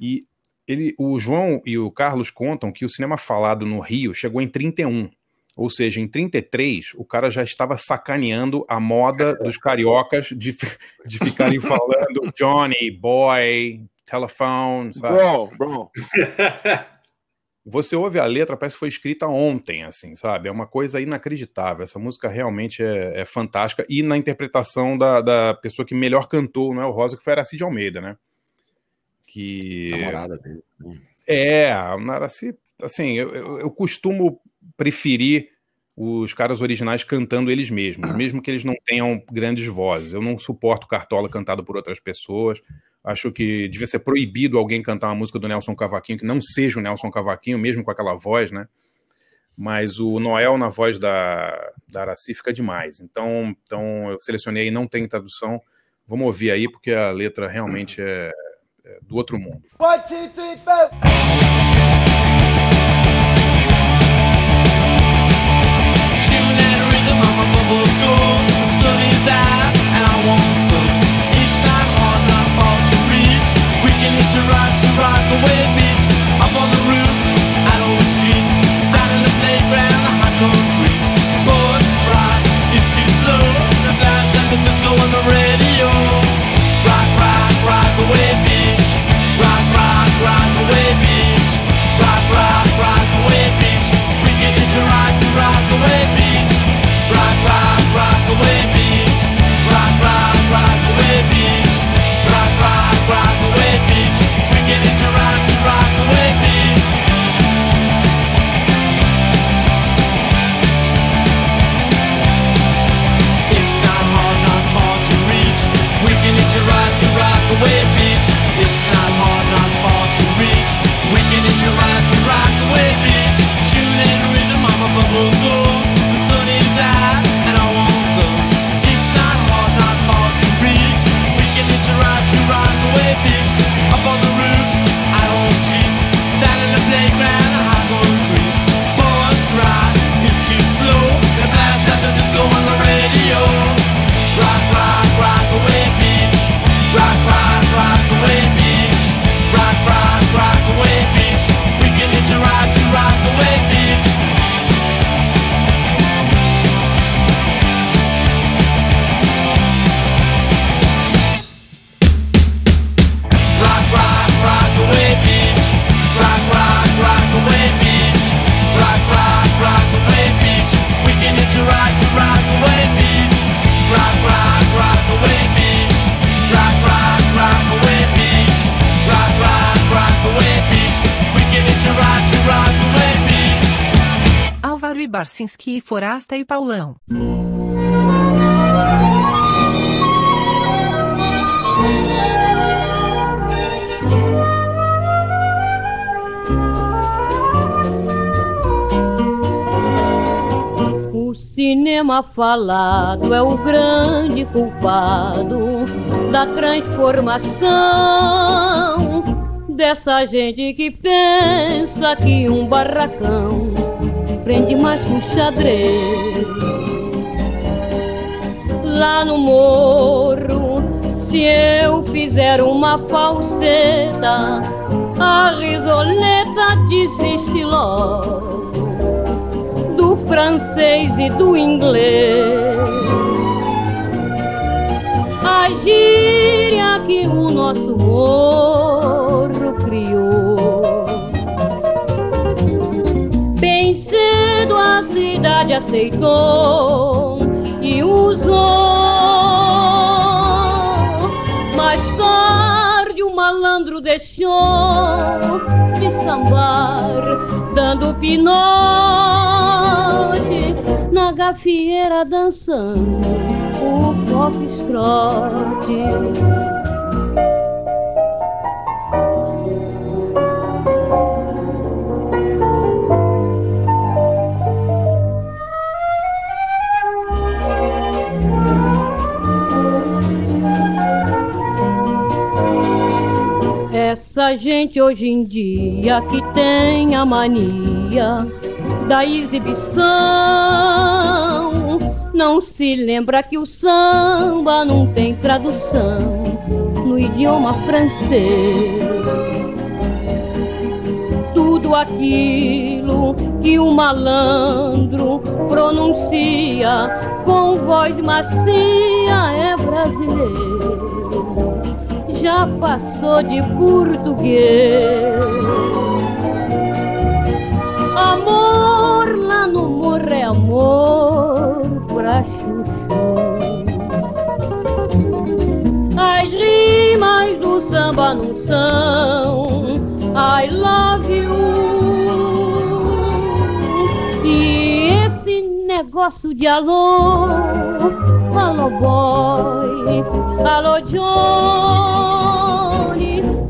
E ele, o João e o Carlos contam que o cinema falado no Rio chegou em 31. Ou seja, em 33, o cara já estava sacaneando a moda dos cariocas de, de ficarem falando Johnny, boy, telephone, sabe? Bro, bro. Você ouve a letra, parece que foi escrita ontem, assim, sabe? É uma coisa inacreditável. Essa música realmente é, é fantástica. E na interpretação da, da pessoa que melhor cantou, não é o Rosa, que foi a Aracide Almeida, né? Que. Namorada dele. É, a Araci, assim, eu, eu, eu costumo preferir os caras originais cantando eles mesmos, mesmo que eles não tenham grandes vozes. Eu não suporto Cartola cantado por outras pessoas. Acho que devia ser proibido alguém cantar uma música do Nelson Cavaquinho que não seja o Nelson Cavaquinho, mesmo com aquela voz, né? Mas o Noel na voz da, da Araci fica demais. Então, então eu selecionei não tem tradução. Vamos ouvir aí, porque a letra realmente é, é do outro mundo. One, two, three, four. to Up on the roof, out on the street. Down in the playground, the hot concrete. It's too slow. The disco the beach beginning to rock, Barcinski, Forasta e Paulão. O cinema falado é o grande culpado da transformação dessa gente que pensa que um barracão prende mais um xadrez. Lá no morro, se eu fizer uma falseta, a risoleta desiste logo do francês francês e do inglês. A gíria que o nosso morro cidade aceitou e usou. Mais tarde o malandro deixou de sambar, dando pinote na gafieira dançando o foxtrot. Essa gente hoje em dia que tem a mania da exibição não se lembra que o samba não tem tradução no idioma francês. Tudo aquilo que o malandro pronuncia com voz macia é brasileiro já passou de português. Amor lá no morro é amor pra chuchu. As rimas do samba não são I love you. E esse negócio de alô, alô boy, alô Johnny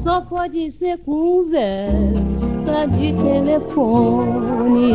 só pode ser conversa de telefone.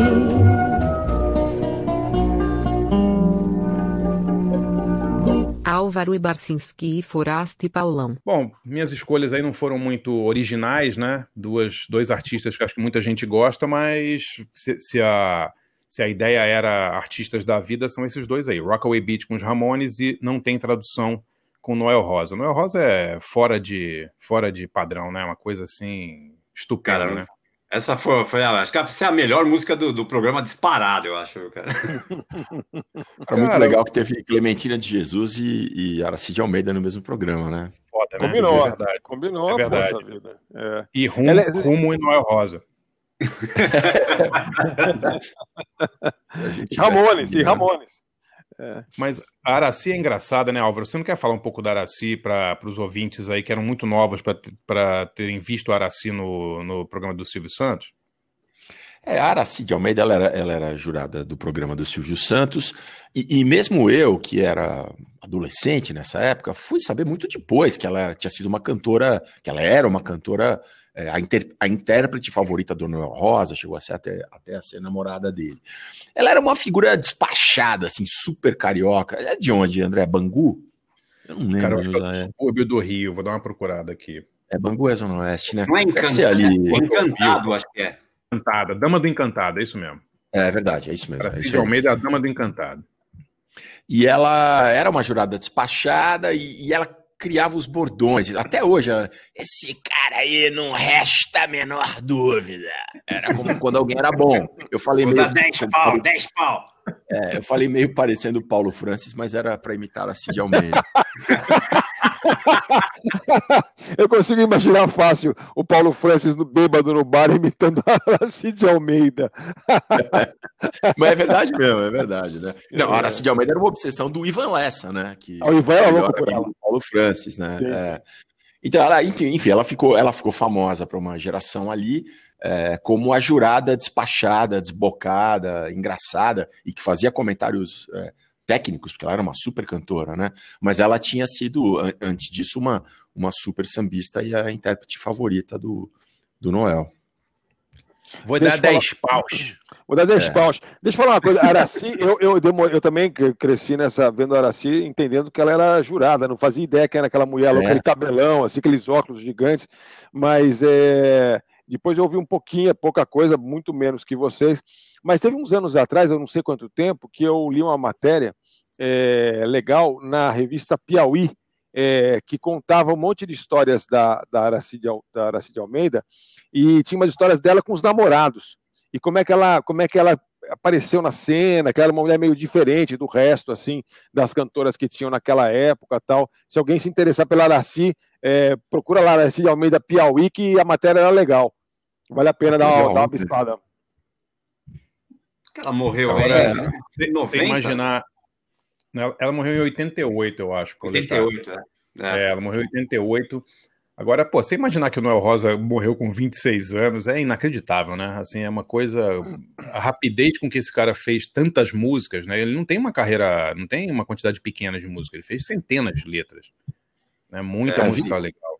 Álvaro Ibarcinski e Forasta e Paulão. Bom, minhas escolhas aí não foram muito originais, né? Duas, dois artistas que acho que muita gente gosta, mas se, se a, se a ideia era artistas da vida, são esses dois aí. Rockaway Beach com os Ramones e não tem tradução com Noel Rosa. Noel Rosa é fora de, fora de padrão, né? Uma coisa assim estupenda, Cara, né? Essa foi, foi a- acho que essa é a melhor música do, do programa disparado, eu acho, cara. Era muito Cara, legal que teve Clementina de Jesus e, e Aracide Almeida no mesmo programa, né? Foda, né? Combinou, É verdade. combinou, É verdade. poxa vida. É. E rumo, Ela rumo e Noel Rosa. Ramones, e tivesse- Ramones. É. Mas a Araci é engraçada, né, Álvaro? Você não quer falar um pouco da Araci para os ouvintes aí que eram muito novos para terem visto a Araci no, no programa do Silvio Santos? É, a Aracide Almeida, ela era, ela era jurada do programa do Silvio Santos, e, e mesmo eu, que era adolescente nessa época, fui saber muito depois que ela tinha sido uma cantora, que ela era uma cantora, é, a, inter- a intérprete favorita do Noel Rosa, chegou a ser até, até a ser namorada dele. Ela era uma figura despachada, assim, super carioca. É de onde, André? Bangu? Eu não lembro Cara, eu é do ela é. subúrbio do Rio, vou dar uma procurada aqui. É Bangu é Zona Oeste, né? Não é encantado, ali. é encantado, acho que é. Encantada, Dama do Encantado, é isso mesmo. É verdade, é isso mesmo. é Araci isso. Almeida, a Dama do Encantado. E ela era uma jurada despachada e, e ela criava os bordões. Até hoje, ela, esse cara aí não resta a menor dúvida. Era como quando alguém era bom. Eu falei Vou meio, dar 10 pau, 10 pau. é, eu falei meio parecendo o Paulo Francis, mas era para imitar a Cid Almeida. Eu consigo imaginar fácil o Paulo Francis no bêbado no bar imitando a Cid Almeida. mas é verdade mesmo, é verdade, né? Não, a Cid Almeida era uma obsessão do Ivan Lessa, né? Que Ah, o Ivan era melhor louco por ela. Paulo Francis, né? É. Então, ela, enfim, enfim, ela ficou, ela ficou famosa para uma geração ali é, como a jurada despachada, desbocada, engraçada e que fazia comentários é, técnicos, porque ela era uma super cantora, né? Mas ela tinha sido, an- antes disso, uma, uma super sambista e a intérprete favorita do, do Noel. Vou Deixa dar eu 10 paus. Vou dar 10 É. paus. Deixa eu falar uma coisa. Araci, eu, eu, eu também cre- cresci nessa, vendo a Araci, entendendo que ela era jurada, não fazia ideia quem era aquela mulher louca, É. aquele cabelão, assim, aqueles óculos gigantes. Mas é, depois eu ouvi um pouquinho, pouca coisa, muito menos que vocês. Mas teve uns anos atrás, eu não sei quanto tempo, que eu li uma matéria é, legal na revista Piauí, é, que contava um monte de histórias da, da, Aracide, da Almeida, e tinha umas histórias dela com os namorados. E como é que ela, como é que ela apareceu na cena, que era uma mulher meio diferente do resto, assim, das cantoras que tinham naquela época tal. Se alguém se interessar pela Araci, é, procura lá Araci Almeida Piauí, que a matéria era legal. Vale a pena dar uma, dar uma bispada. Ela morreu Agora, aí, se- né? se 90? imaginar. Ela, ela morreu em 88, eu acho. Coleta. 88, é. É, ela morreu em 88. Agora, pô, você imaginar que o Noel Rosa morreu com 26 anos é inacreditável, né? Assim, é uma coisa. A rapidez com que esse cara fez tantas músicas, né? Ele não tem uma carreira, não tem uma quantidade pequena de música, ele fez centenas de letras. Né? Muita É, música legal.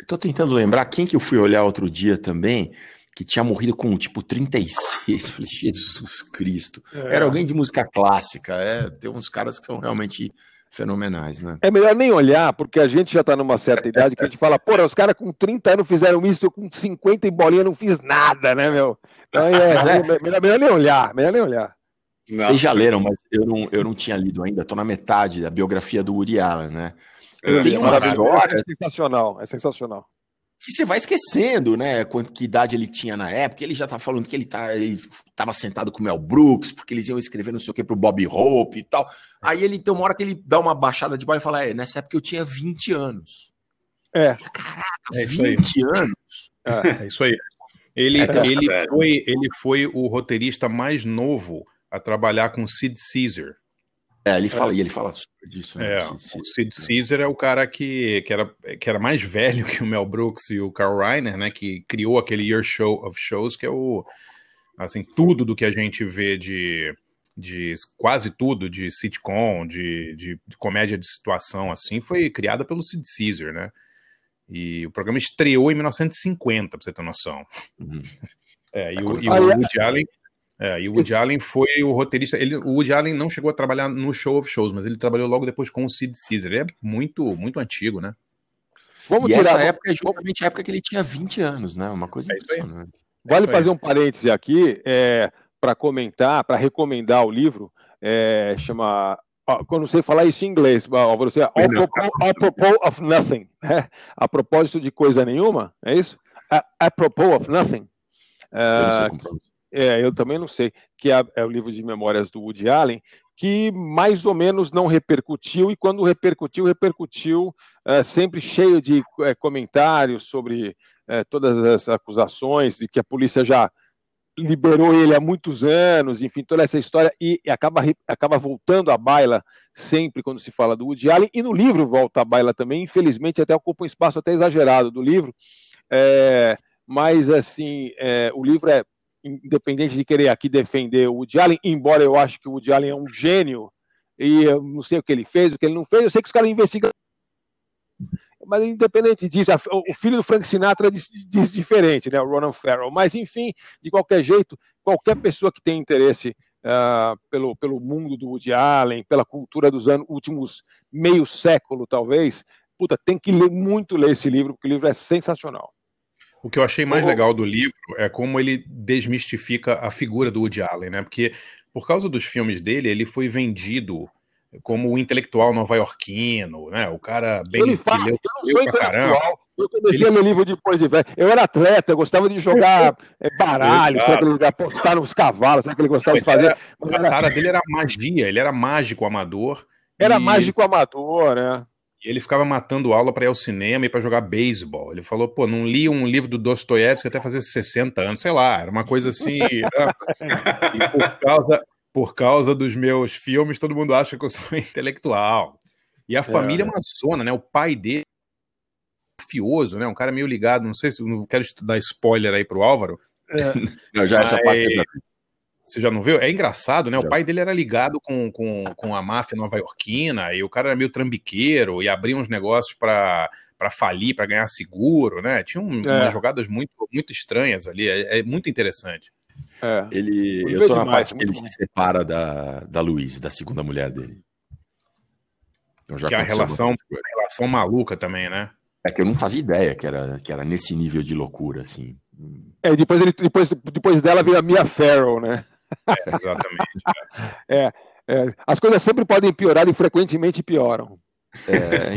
Eu tô tentando lembrar quem que eu fui olhar outro dia também, que tinha morrido com tipo 36. Falei, Jesus Cristo. É. Era alguém de música clássica. É, tem uns caras que são realmente fenomenais, né? É melhor nem olhar, porque a gente já está numa certa idade que a gente fala, porra, os caras com 30 anos fizeram isso, eu com 50 e bolinha não fiz nada, né, meu? Então, é, é. melhor, melhor nem olhar, melhor nem olhar. Vocês já leram, mas eu não, eu não tinha lido ainda. Tô na metade da biografia do Woody Allen, né? Eu Tem umas maravilhoso, horas É sensacional, é sensacional. que você vai esquecendo, né? Quanto que idade ele tinha na época. Ele já tá falando que ele, tá, ele tava sentado com o Mel Brooks, porque eles iam escrever não sei o que pro Bob Hope e tal. Aí ele tem uma hora que ele dá uma baixada de bola e fala: É, nessa época eu tinha 20 anos. É. Caraca, É isso aí. 20 anos. É isso aí. Ele, É, ele, foi, ele foi o roteirista mais novo a trabalhar com Sid Caesar. É, ele fala, e ele fala super disso, né? É, o Sid Caesar é o cara que, que, era, que era mais velho que o Mel Brooks e o Carl Reiner, né? Que criou aquele Year Show of Shows, que é o assim tudo do que a gente vê de, de quase tudo de sitcom, de, de, de comédia de situação, assim, foi criada pelo Sid Caesar, né? E o programa estreou em 1950, pra você ter noção. É, e, o, e o Woody Allen é, e o Woody Allen foi o roteirista. Ele, o Woody Allen não chegou a trabalhar no Show of Shows, mas ele trabalhou logo depois com o Sid Caesar. Ele é muito, muito antigo, né? Vamos e tirar- essa época é justamente a época que ele tinha 20 anos, né? Uma coisa impressionante. Vale isso aí. fazer um parêntese aqui é, para comentar, para recomendar o livro. É, chama. não sei falar isso em inglês, Álvaro, você, apropos, apropos of nothing. né? A propósito de coisa nenhuma, é isso? A, apropos of nothing. Eu é, eu também não sei, que é, é o livro de memórias do Woody Allen, que mais ou menos não repercutiu, e quando repercutiu, repercutiu eh, sempre cheio de eh, comentários sobre eh, todas as acusações, de que a polícia já liberou ele há muitos anos, enfim, toda essa história, e acaba, acaba voltando à baila sempre quando se fala do Woody Allen, e no livro volta à baila também, infelizmente até ocupa um espaço até exagerado do livro, eh, mas assim, eh, o livro é independente de querer aqui defender o Woody Allen, embora eu acho que o Woody Allen é um gênio, e eu não sei o que ele fez, o que ele não fez, eu sei que os caras investigam. Mas independente disso, o filho do Frank Sinatra diz, diz diferente, né? O Ronan Farrow. Mas, enfim, de qualquer jeito, qualquer pessoa que tem interesse ah, pelo, pelo mundo do Woody Allen, pela cultura dos anos, últimos meio século, talvez, puta, tem que ler, muito ler esse livro, porque o livro é sensacional. O que eu achei mais legal do livro é como ele desmistifica a figura do Woody Allen, né? Porque por causa dos filmes dele, ele foi vendido como o intelectual nova-iorquino, né? O cara bem Eu que falo, leu, eu não sou intelectual. Eu comecei Ele- ler livro depois de velho. Eu era atleta, eu gostava de jogar eh, baralho, sabe aquele, de apostar nos cavalos, sabe o que ele gostava de Ele fazer? era- a cara dele era magia, ele era mágico amador. Era e- mágico amador, né? E ele ficava matando aula para ir ao cinema e para jogar beisebol. Ele falou, pô, não li um livro do Dostoiévski até fazer 60 anos, sei lá, era uma coisa assim. né? E por causa, por causa dos meus filmes, todo mundo acha que eu sou intelectual. E a família maçona, né? O pai dele é mafioso, né? Um cara meio ligado, não sei se não quero dar spoiler aí pro Álvaro. Não, já essa parte eu já. Você já não viu? É engraçado, né? O pai dele era ligado com, com, com a máfia nova-iorquina e o cara era meio trambiqueiro e abria uns negócios para para falir, para ganhar seguro, né? Tinha um- É. umas jogadas muito, muito estranhas ali. É, é muito interessante. É. Ele, eu tô na demais, parte que ele muito se separa da, da Louise, da segunda mulher dele. Então já que é a relação, bastante coisa. a relação maluca também, né? É que eu não fazia ideia que era, que era nesse nível de loucura, assim. É, depois, ele, depois, depois dela veio a Mia Farrow, né? É, exatamente. É, é, as coisas sempre podem piorar e frequentemente pioram. É,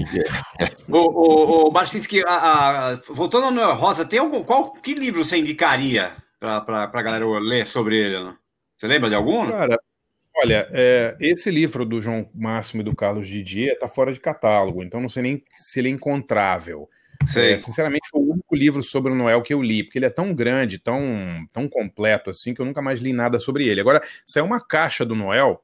Ô, ô, ô Barcinski, a- a- voltando ao Noel Rosa, tem algum, qual, que livro você indicaria para a galera ler sobre ele? Né? Você lembra de algum? Cara, olha, é, esse livro do João Máximo e do Carlos Didier está fora de catálogo, então não sei nem se ele é encontrável. É, sinceramente, foi o único livro sobre o Noel que eu li, porque ele é tão grande, tão, tão completo assim, que eu nunca mais li nada sobre ele. Agora, saiu uma caixa do Noel,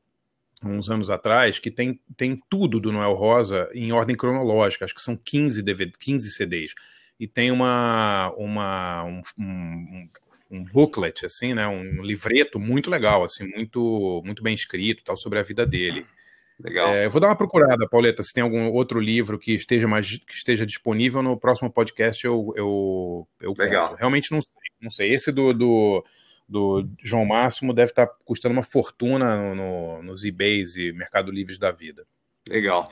uns anos atrás, que tem, tem tudo do Noel Rosa em ordem cronológica, acho que são 15, DVD, 15 CDs. E tem uma, uma, um, um, um booklet, assim, né, um livreto muito legal, assim, muito, muito bem escrito, tal, sobre a vida dele. Legal. É, eu vou dar uma procurada, Pauleta, se tem algum outro livro que esteja mais que esteja disponível no próximo podcast eu eu, eu Legal. Conto. Realmente não sei, não sei. Esse do, do, do João Máximo deve estar custando uma fortuna no, no, nos eBays e Mercado Livres da vida. Legal.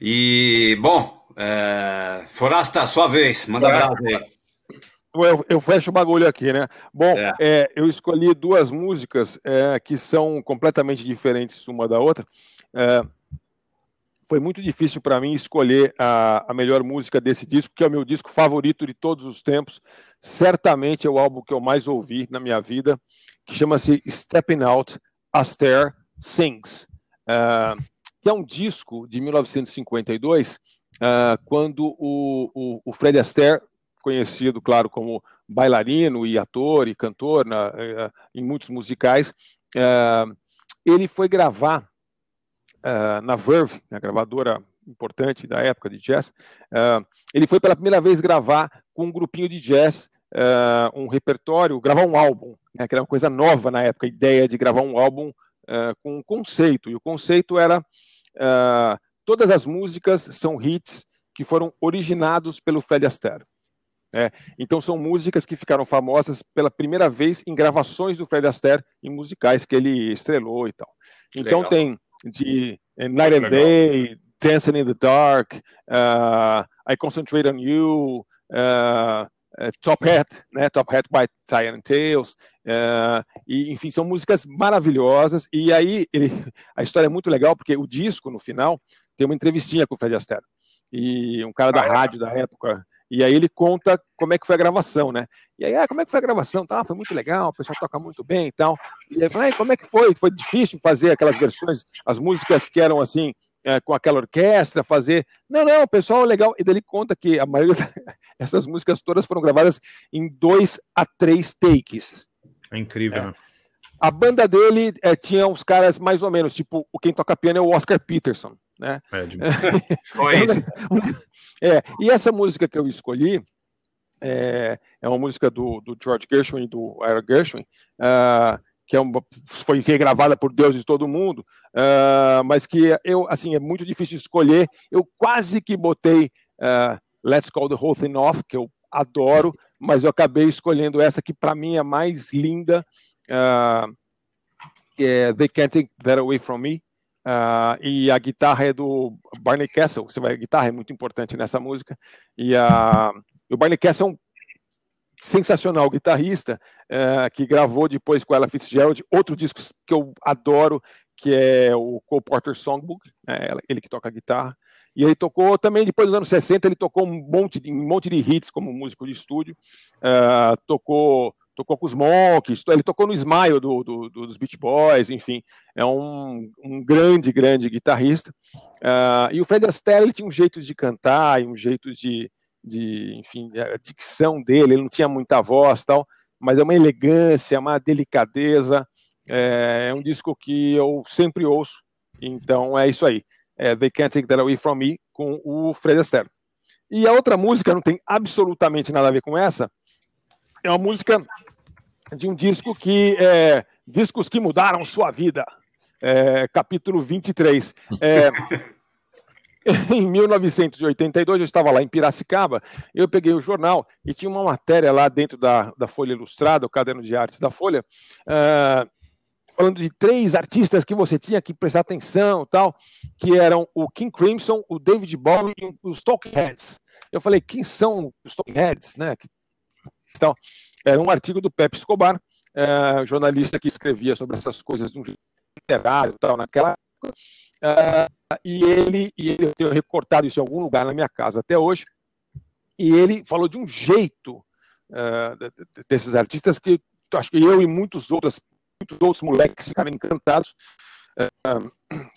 E bom, é... Forasta, sua vez, manda abraço aí. Eu, eu, fecho o bagulho aqui, né? Bom, é. É, eu escolhi duas músicas é, que são completamente diferentes uma da outra. É, foi muito difícil para mim escolher a, a, melhor música desse disco, que é o meu disco favorito de todos os tempos. Certamente é o álbum que eu mais ouvi na minha vida, que chama-se Stepping Out, Astaire Sings, uh, que é um disco de 1952, uh, quando o, o, o, Fred Astaire, conhecido, claro, como bailarino e ator e cantor na, uh, em muitos musicais, ele foi gravar uh, na Verve, a gravadora importante da época de jazz, uh, ele foi pela primeira vez gravar com um grupinho de jazz uh, um repertório, gravar um álbum, né, que era uma coisa nova na época, a ideia de gravar um álbum com um conceito, e o conceito era todas as músicas são hits que foram originados pelo Fred Astaire. É, então são músicas que ficaram famosas pela primeira vez em gravações do Fred Astaire em musicais que ele estrelou e tal. Então Legal. tem de eh, Night and Day, Dancing in the Dark, uh, I Concentrate on You, uh, uh, Top Hat, né? Top Hat by Tie and Tails, e enfim são músicas maravilhosas. E aí ele, a história é muito legal porque o disco no final tem uma entrevistinha com o Fred Astaire e um cara da rádio da época e aí ele conta como é que foi a gravação, né? E aí, ah, como é que foi a gravação? Tá, foi muito legal, o pessoal toca muito bem e tal. E aí, ah, como é que foi? Foi difícil fazer aquelas versões, as músicas que eram assim, é, com aquela orquestra, fazer. Não, não, o pessoal legal. E daí ele conta que a maioria dessas músicas todas foram gravadas em dois a três takes. É incrível, é. né? A banda dele é, tinha uns caras mais ou menos, tipo, o quem toca piano é o Oscar Peterson, né? É, de... Só isso. é, e essa música que eu escolhi é, é uma música do, do George Gershwin e do Ira Gershwin, uh, que é uma, foi gravada por Deus de todo mundo, uh, mas que eu, assim, é muito difícil escolher. Eu quase que botei uh, Let's Call the Whole Thing Off, que eu adoro, mas eu acabei escolhendo essa que para mim é mais linda, They Can't Take That Away From Me, uh, e a guitarra é do Barney Castle, você vai, a guitarra é muito importante nessa música, e uh, o Barney Castle é um sensacional guitarrista, uh, que gravou depois com ela Fitzgerald outro disco que eu adoro, que é o Cole Porter Songbook, né, ele que toca guitarra, e ele tocou também, depois dos anos 60, ele tocou um monte de, um monte de hits como músico de estúdio, uh, tocou tocou com os Monkeys, ele tocou no Smile do, do, do, dos Beach Boys, enfim, é um, um grande, grande guitarrista. Uh, e o Fred Astaire, ele tinha um jeito de cantar e um jeito de, de, enfim, a dicção dele, ele não tinha muita voz tal, mas é uma elegância, uma delicadeza, é, é um disco que eu sempre ouço, então é isso aí. É They Can't Take That Away From Me, com o Fred Astaire. E a outra música não tem absolutamente nada a ver com essa, é uma música de um disco que é Discos que Mudaram Sua Vida, é, capítulo 23. É, em 1982, eu estava lá em Piracicaba, eu peguei o jornal e tinha uma matéria lá dentro da, da Folha Ilustrada, o caderno de artes da Folha, uh, falando de três artistas que você tinha que prestar atenção tal, que eram o King Crimson, o David Bowie e os Talking Heads. Eu falei, quem são os Talking Heads, né? Então, era um artigo do Pepe Escobar, é, jornalista que escrevia sobre essas coisas de um jeito literário tal, naquela época. É, e ele, e ele, eu tenho recortado isso em algum lugar na minha casa até hoje, e ele falou de um jeito é, desses artistas que acho que eu e muitas outras muitos outros moleques ficaram encantados.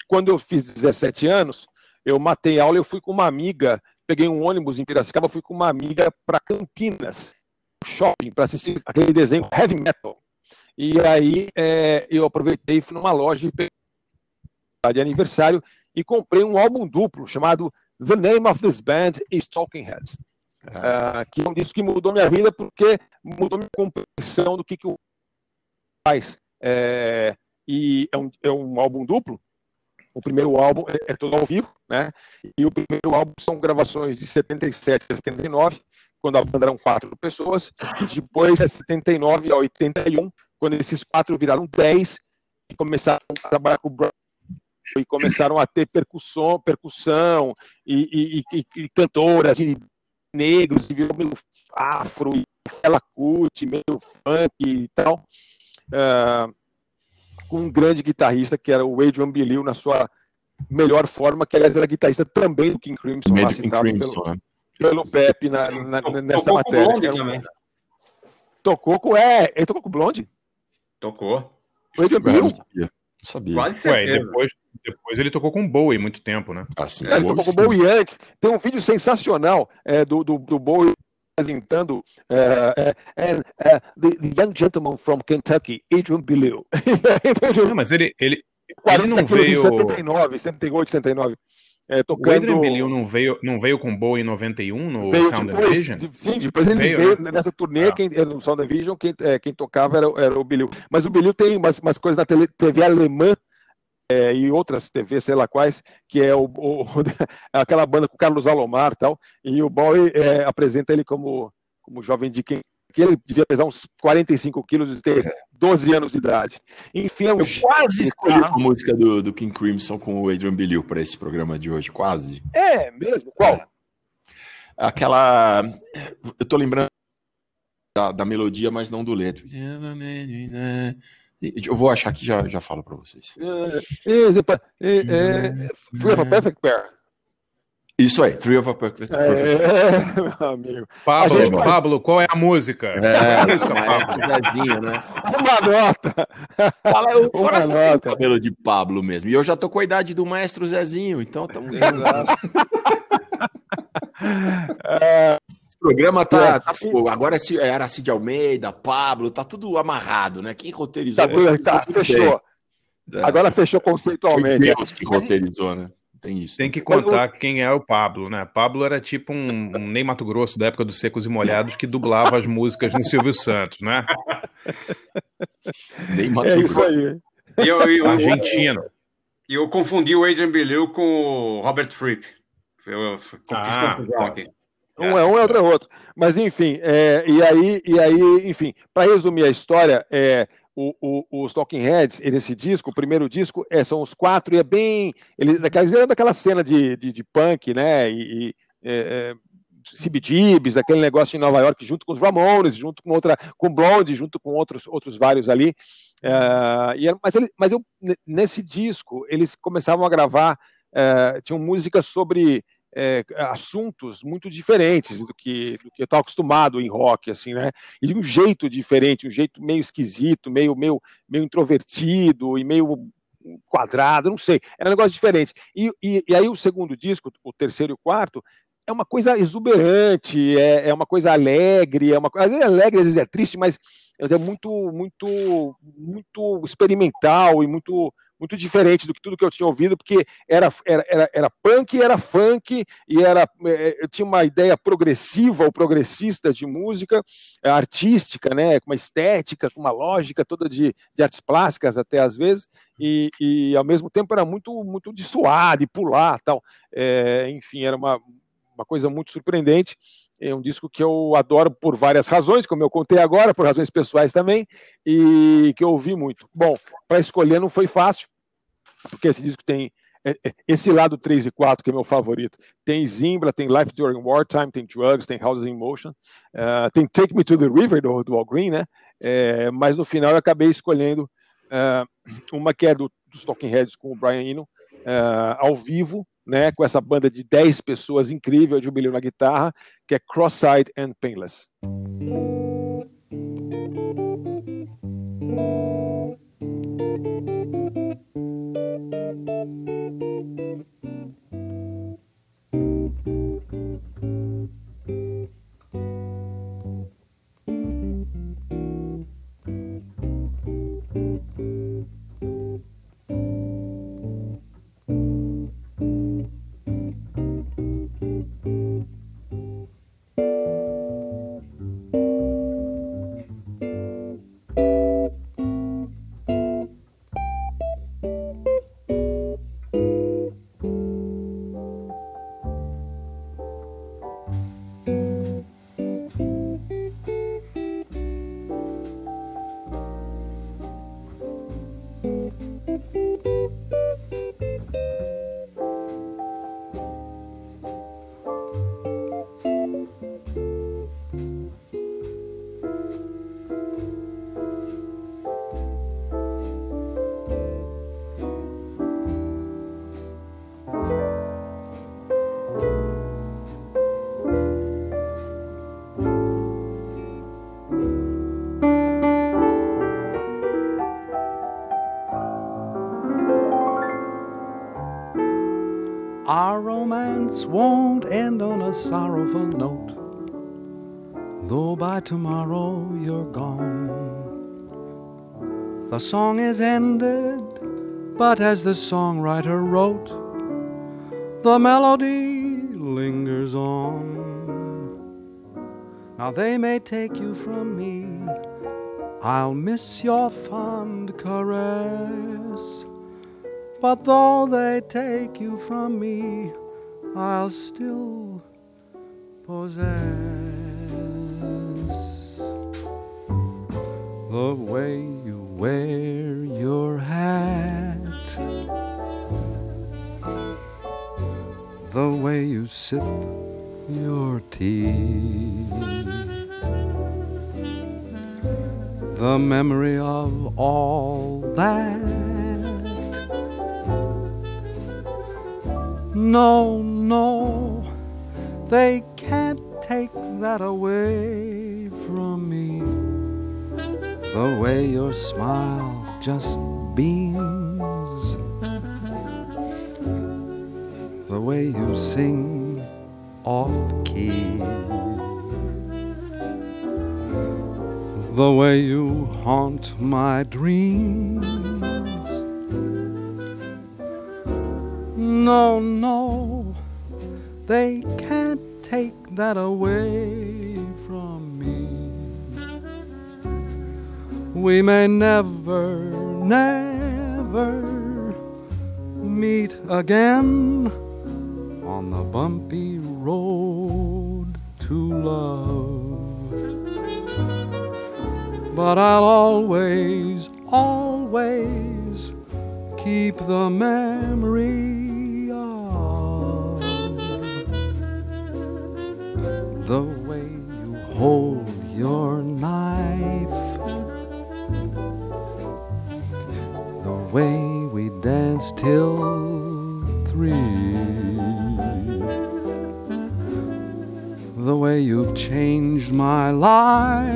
Quando eu fiz 17 anos, eu matei aula eu fui com uma amiga, peguei um ônibus em Piracicaba, fui com uma amiga para Campinas, shopping, para assistir aquele desenho heavy metal. E aí é, eu aproveitei, fui numa loja de aniversário e comprei um álbum duplo chamado The Name of This Band is Talking Heads. Uh, que é um disco que mudou minha vida porque mudou minha compreensão do que, que o faz. É, e é um, é um álbum duplo. O primeiro álbum é, é, todo ao vivo, né? E o primeiro álbum são gravações de 77 a 79, quando a banda eram quatro pessoas, depois de 79 a 81, quando esses quatro viraram 10 e começaram a trabalhar com o Brian e começaram a ter percussão, percussão e, e, e, e cantoras e negros, e virou meio afro, e ela cut, meio funk e tal. Uh, com um grande guitarrista que era o Adrian Belew na sua melhor forma, que aliás era guitarrista também do King Crimson, lá citado Crimson, pelo, né? Pelo Pepe na, na, nessa tocou matéria. Com Blonde também. Tocou com. É, ele tocou com o Blonde? Tocou. O Adrian Belew? sabia. Quase certeza. Ué, depois, depois ele tocou com Bowie muito tempo, né? Assim, é, ele tocou com Bowie antes. Tem um vídeo sensacional é, do, do, do Bowie apresentando uh, uh, uh, the, the, young gentleman from Kentucky, Adrian Belew. não, mas ele, ele, ele não veio... 79, 78, 79. É, tocando... O Adrian Belew não veio, não veio com Bowie em 91 no veio Sound depois, Vision? Sim, depois ele veio, veio né? nessa turnê, ah. quem, no Sound Vision, quem, é, quem tocava era, era o Belew. Mas o Belew tem umas, umas coisas na tele, TV alemã é, e outras TV, sei lá quais, que é o, o aquela banda com o Carlos Alomar e tal, e o Bowie é, apresenta ele como, como jovem de quem que ele devia pesar uns 45 quilos e ter 12 anos de idade. Enfim, é um Eu quase escolhi a música do, do King Crimson com o Adrian Belew para esse programa de hoje, quase. É, mesmo? Qual? É. Aquela. Eu tô lembrando da, da melodia, mas não do letra. Eu vou achar que já, já falo para vocês. É, é, é, a Perfect Pair. Isso aí, Three of a Perfect. É, meu amigo. Pablo, gente... Pablo, qual é a música? É, a música, Pablo. né? Uma nota. Fala, eu, fora Uma nota. cabelo de Pablo mesmo. E eu já tô com a idade do maestro Zezinho, então estamos é, programa tá, é. tá fogo. Agora é era Cid Almeida, Pablo, tá tudo amarrado, né? Quem roteirizou? Tá, tá fechou. É. Agora fechou conceitualmente. Deus que roteirizou, né? Tem isso. Tem que contar quem é o Pablo, né? Pablo era tipo um, um Ney Mato Grosso da época dos Secos e Molhados que dublava as músicas no Silvio Santos, né? Ney Mato é isso aí. E eu, eu, Argentino. E eu, eu, confundi o Adrian Belew com o Robert Fripp. Eu, eu, ah, tá. Um é um, é outro é outro. Mas enfim, é, e aí, e aí, enfim, para resumir a história, é, o, o, os Talking Heads, esse disco, o primeiro disco, é, são os quatro, e é bem. Ele, daquela, daquela cena de, de, de punk, né? E, e é, é aquele negócio em Nova York, junto com os Ramones, junto com outra, com Blonde, junto com outros, outros vários ali. É, e, mas, ele, mas eu, nesse disco, eles começavam a gravar, é, tinham músicas sobre é, assuntos muito diferentes do que, do que eu estava acostumado em rock, assim, né? E de um jeito diferente, um jeito meio esquisito, meio, meio, meio introvertido e meio quadrado, não sei. Era um negócio diferente. E, e, e aí o segundo disco, o terceiro e o quarto, é uma coisa exuberante, é, é uma coisa alegre, é uma às vezes é alegre, às vezes é triste, mas é muito, muito, muito experimental e muito muito diferente do que tudo que eu tinha ouvido, porque era, era, era, era punk, era funk, e era, é, eu tinha uma ideia progressiva ou progressista de música, é, artística, né, com uma estética, com uma lógica toda de, de artes plásticas até às vezes, e, e ao mesmo tempo era muito, muito de suar, de pular tal. É, enfim, era uma, uma coisa muito surpreendente. É um disco que eu adoro por várias razões, como eu contei agora, por razões pessoais também, e que eu ouvi muito. Bom, para escolher não foi fácil, porque esse disco tem é, é, esse lado 3 e 4, que é meu favorito. Tem Zimbra, tem Life During Wartime, tem Drugs, tem Houses in Motion, uh, tem Take Me to the River, do, do All Green, né? É, mas no final eu acabei escolhendo uh, uma que é do, dos Talking Heads com o Brian Eno, uh, ao vivo, né, com essa banda de 10 pessoas incrível, de um na guitarra, que é Cross-Eyed and Painless. The song is ended, but as the songwriter wrote, the melody lingers on. Now they may take you from me, I'll miss your fond caress. But though they take you from me, I'll still possess the way wear your hat, the way you sip your tea, the memory of all that. No, no, they can't take that away from me. The way your smile just beams, the way you sing off key, the way you haunt my dreams. No, no, they can't take that away We may never, never meet again on the bumpy road to love. But I'll always, always keep the memory of the way you hold your till three, the way you've changed my life.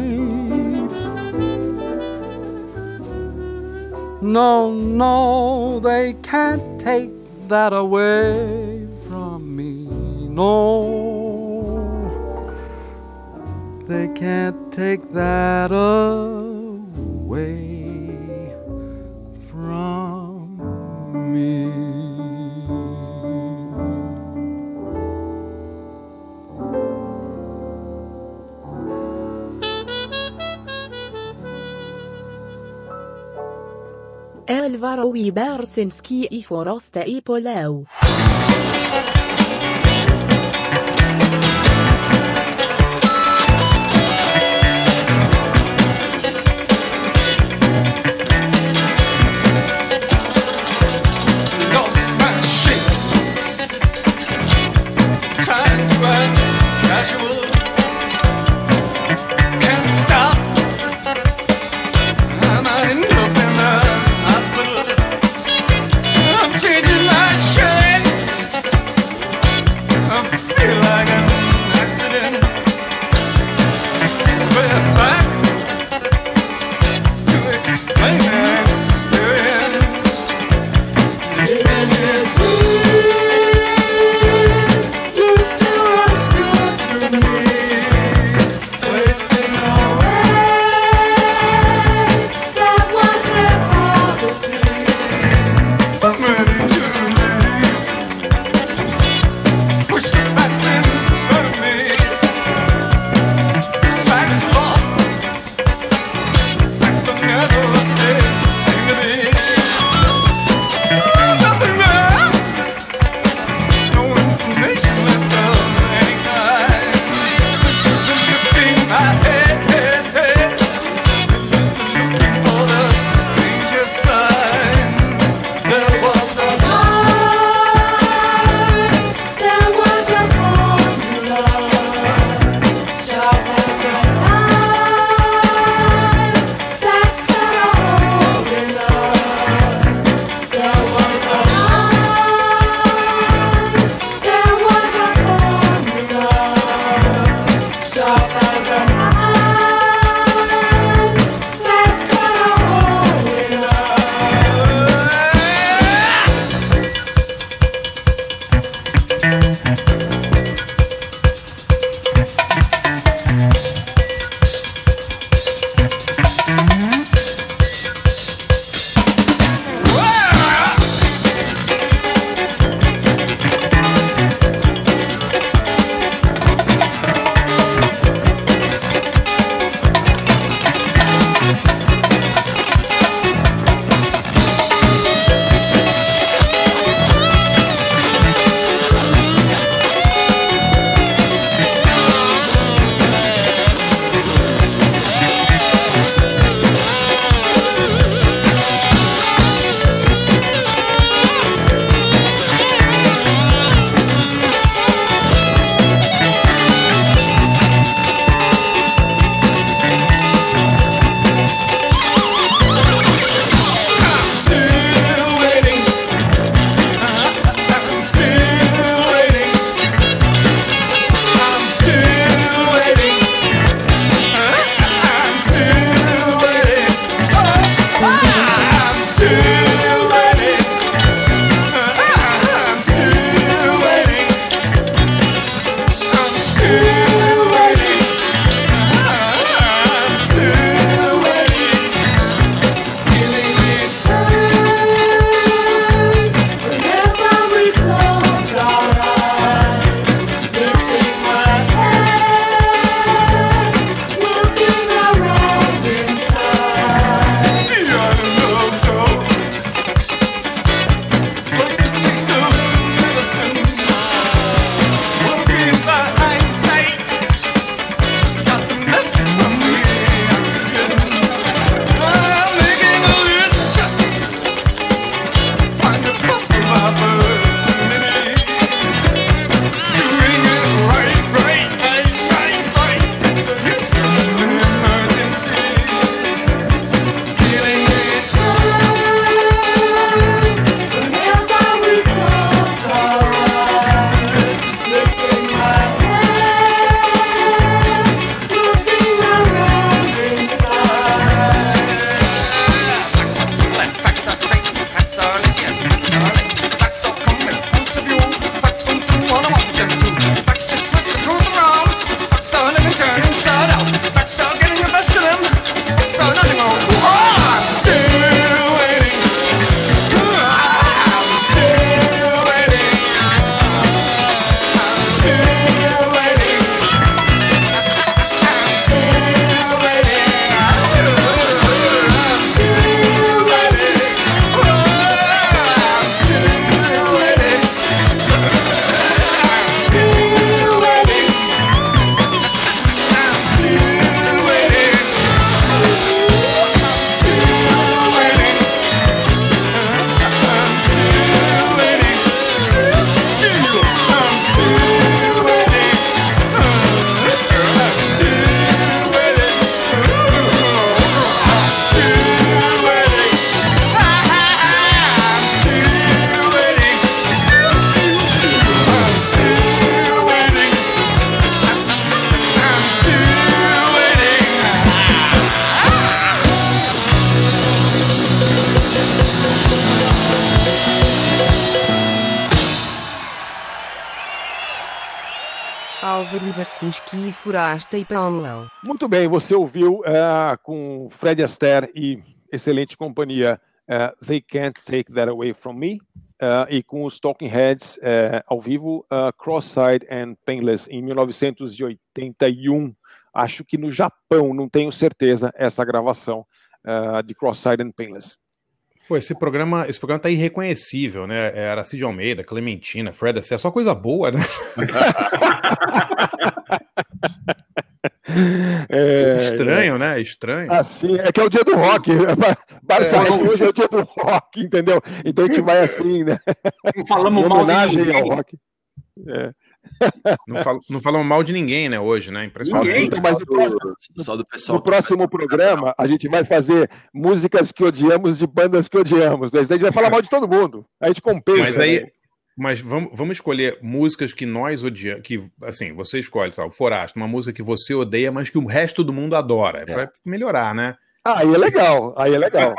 No, no, they can't take that away from me. No, they can't take that away Elvaro i Bersinski i Forostei Polau. Barcinski e Paulão. Muito bem, você ouviu eh, com Fred Astaire e excelente companhia eh, They Can't Take That Away From Me eh, e com os Talking Heads ao vivo Cross-Side and Painless em 1981. Acho que no Japão, não tenho certeza, essa gravação de Cross-Side and Painless. Pô, esse programa, esse programa tá irreconhecível, né? É Aracide Almeida, Clementina, Fred Astaire, só coisa boa, né? É, Estranho, né? Estranho. Assim, é que é o dia do rock. Barça É. hoje é o dia do rock, entendeu? Então a gente vai assim, né? Não falamos mal de ninguém. ao rock. É. Não, fal, não falamos mal de ninguém, né, hoje, né? Impressionante. Então, mas no próximo, Só do pessoal. no próximo programa, a gente vai fazer músicas que odiamos de bandas que odiamos. Daí a gente vai falar mal de todo mundo. A gente compensa. Mas aí, né? Mas vamos, vamos escolher músicas que nós odiamos, que, assim, você escolhe, sabe, o Forasto, uma música que você odeia, mas que o resto do mundo adora, é. pra melhorar, né? Ah, aí é legal, aí é legal.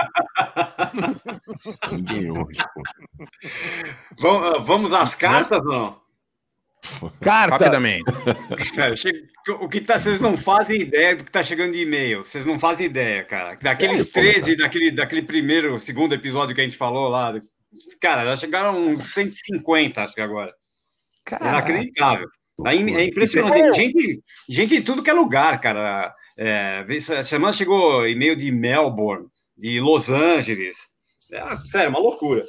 Ninguém ouve, pô. Vamos, vamos às cartas, não? Cartas. Rapidamente. É, O que tá, vocês não fazem ideia do que tá chegando de e-mail. Vocês não fazem ideia, cara. Daqueles É, pô, 13, daquele, daquele primeiro, segundo episódio que a gente falou lá. Cara, já chegaram uns 150, acho que agora. É inacreditável. É, im- é impressionante. Gente, gente de tudo que é lugar, cara. É, essa semana chegou e-mail de Melbourne, de Los Angeles. É, sério, uma loucura.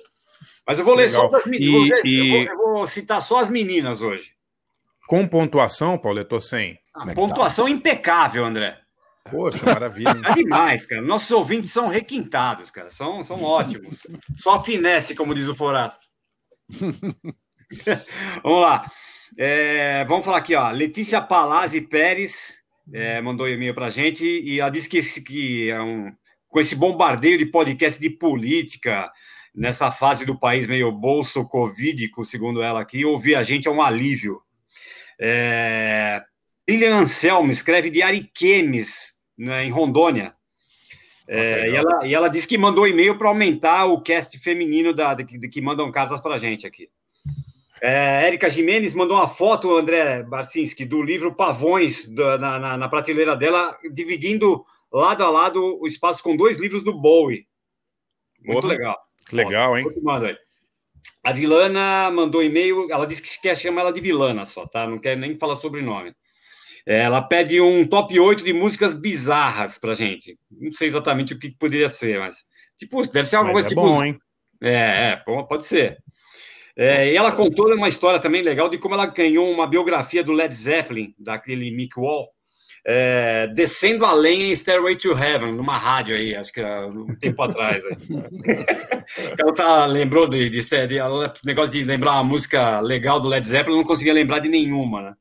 Mas eu vou ler só Legal. das E- meninas. e- Eu, vou, eu vou citar só as meninas hoje. Com pontuação, Paulo, eu tô sem. A pontuação impecável, André. Poxa, maravilha. É demais, cara. Nossos ouvintes são requintados, cara. São, são ótimos. Só finesse, como diz o Forasto. vamos lá. É, vamos falar aqui, ó. Letícia Palazzi Pérez é, mandou um e-mail pra gente e ela disse que, esse- que é um, com esse bombardeio de podcast de política, nessa fase do país meio bolso covídico, segundo ela aqui, ouvir a gente é um alívio. É, Lilian Anselmo escreve de Ariquemes, né, em Rondônia. É, e, ela, e ela disse que mandou e-mail para aumentar o cast feminino da, de, de que mandam cartas para a gente aqui. É, Érica Jimenez mandou uma foto, André Barcinski, do livro Pavões da- na, na- prateleira dela, dividindo lado a lado o espaço com dois livros do Bowie. Muito Porra, legal. legal, hein? A Vilana mandou e-mail, ela disse que quer chamar ela de Vilana só, tá? Não quer nem falar sobrenome. É, Ela pede um top 8 de músicas bizarras pra gente. Não sei exatamente o que poderia ser, mas. Tipo, deve ser alguma Mas coisa é tipo. bom, hein? É, é, pode ser. É, e ela contou uma história também legal de como ela ganhou uma biografia do Led Zeppelin, daquele Mick Wall, é, descendo a lenha em Stairway to Heaven, numa rádio aí, acho que há um tempo atrás. Ela tá, lembrou de, de, de, ela- negócio de lembrar uma música legal do Led Zeppelin, não conseguia lembrar de nenhuma, né?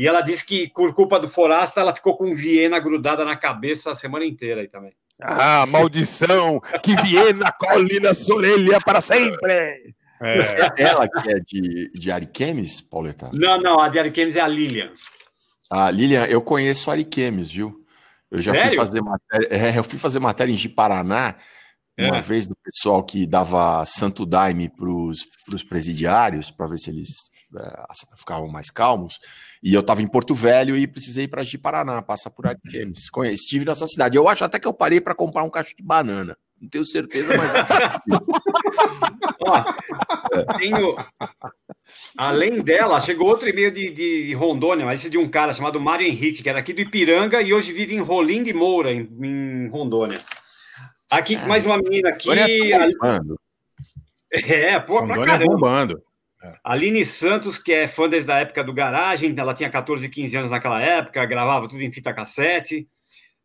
E ela disse que, por culpa do Forasta, ela ficou com Viena grudada na cabeça a semana inteira aí também. Ah, maldição! Que Viena colhe na sua orelha para sempre! É ela que é de, de Ariquemes, Pauleta? Não, não, a de Ariquemes é a Lilian. Ah, Lilian, eu conheço Ariquemes, viu? Eu já fui Sério? fazer matéria. É, eu fui fazer matéria em Ji-Paraná uma É. vez do pessoal que dava santo daime para os presidiários, para ver se eles é, ficavam mais calmos. E eu estava em Porto Velho e precisei ir para Ji-Paraná, passar por Ariquemes. Conhe- Estive na sua cidade. Eu acho até que eu parei para comprar um cacho de banana. Não tenho certeza, mas. Ó, tenho... Além dela, chegou outro e-mail de, de, de Rondônia, mas esse é de um cara chamado Mário Henrique, que era aqui do Ipiranga e hoje vive em Rolim de Moura, em, em Rondônia. Aqui, mais uma menina aqui. Rondônia tá bombando. É, pô, pra Rondônia caramba. bombando. Aline Santos, que é fã desde a época do Garagem, ela tinha 14, 15 anos naquela época, gravava tudo em fita cassete.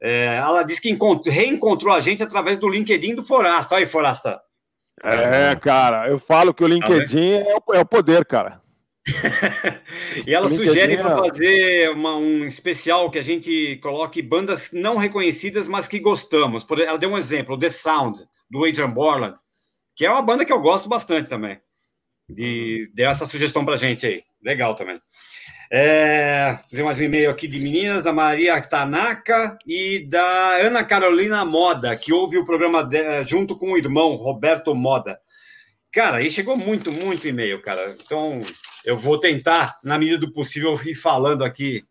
É, ela disse que encont- reencontrou a gente através do LinkedIn do Forasta. Aí, Forasta. É, cara, eu falo que o LinkedIn é o, é o poder, cara. E ela sugere é- para fazer uma- um especial que a gente coloque bandas não reconhecidas, mas que gostamos. Por- ela deu um exemplo, o The Sound, do Adrian Borland, que é uma banda que eu gosto bastante também. De, deu essa sugestão para gente aí. Legal também. É, tem mais um e-mail aqui de meninas, da Maria Tanaka e da Ana Carolina Moda, que ouve o programa de- junto com o irmão Roberto Moda. Cara, aí chegou muito, muito e-mail, cara. Então, eu vou tentar, na medida do possível, ir falando aqui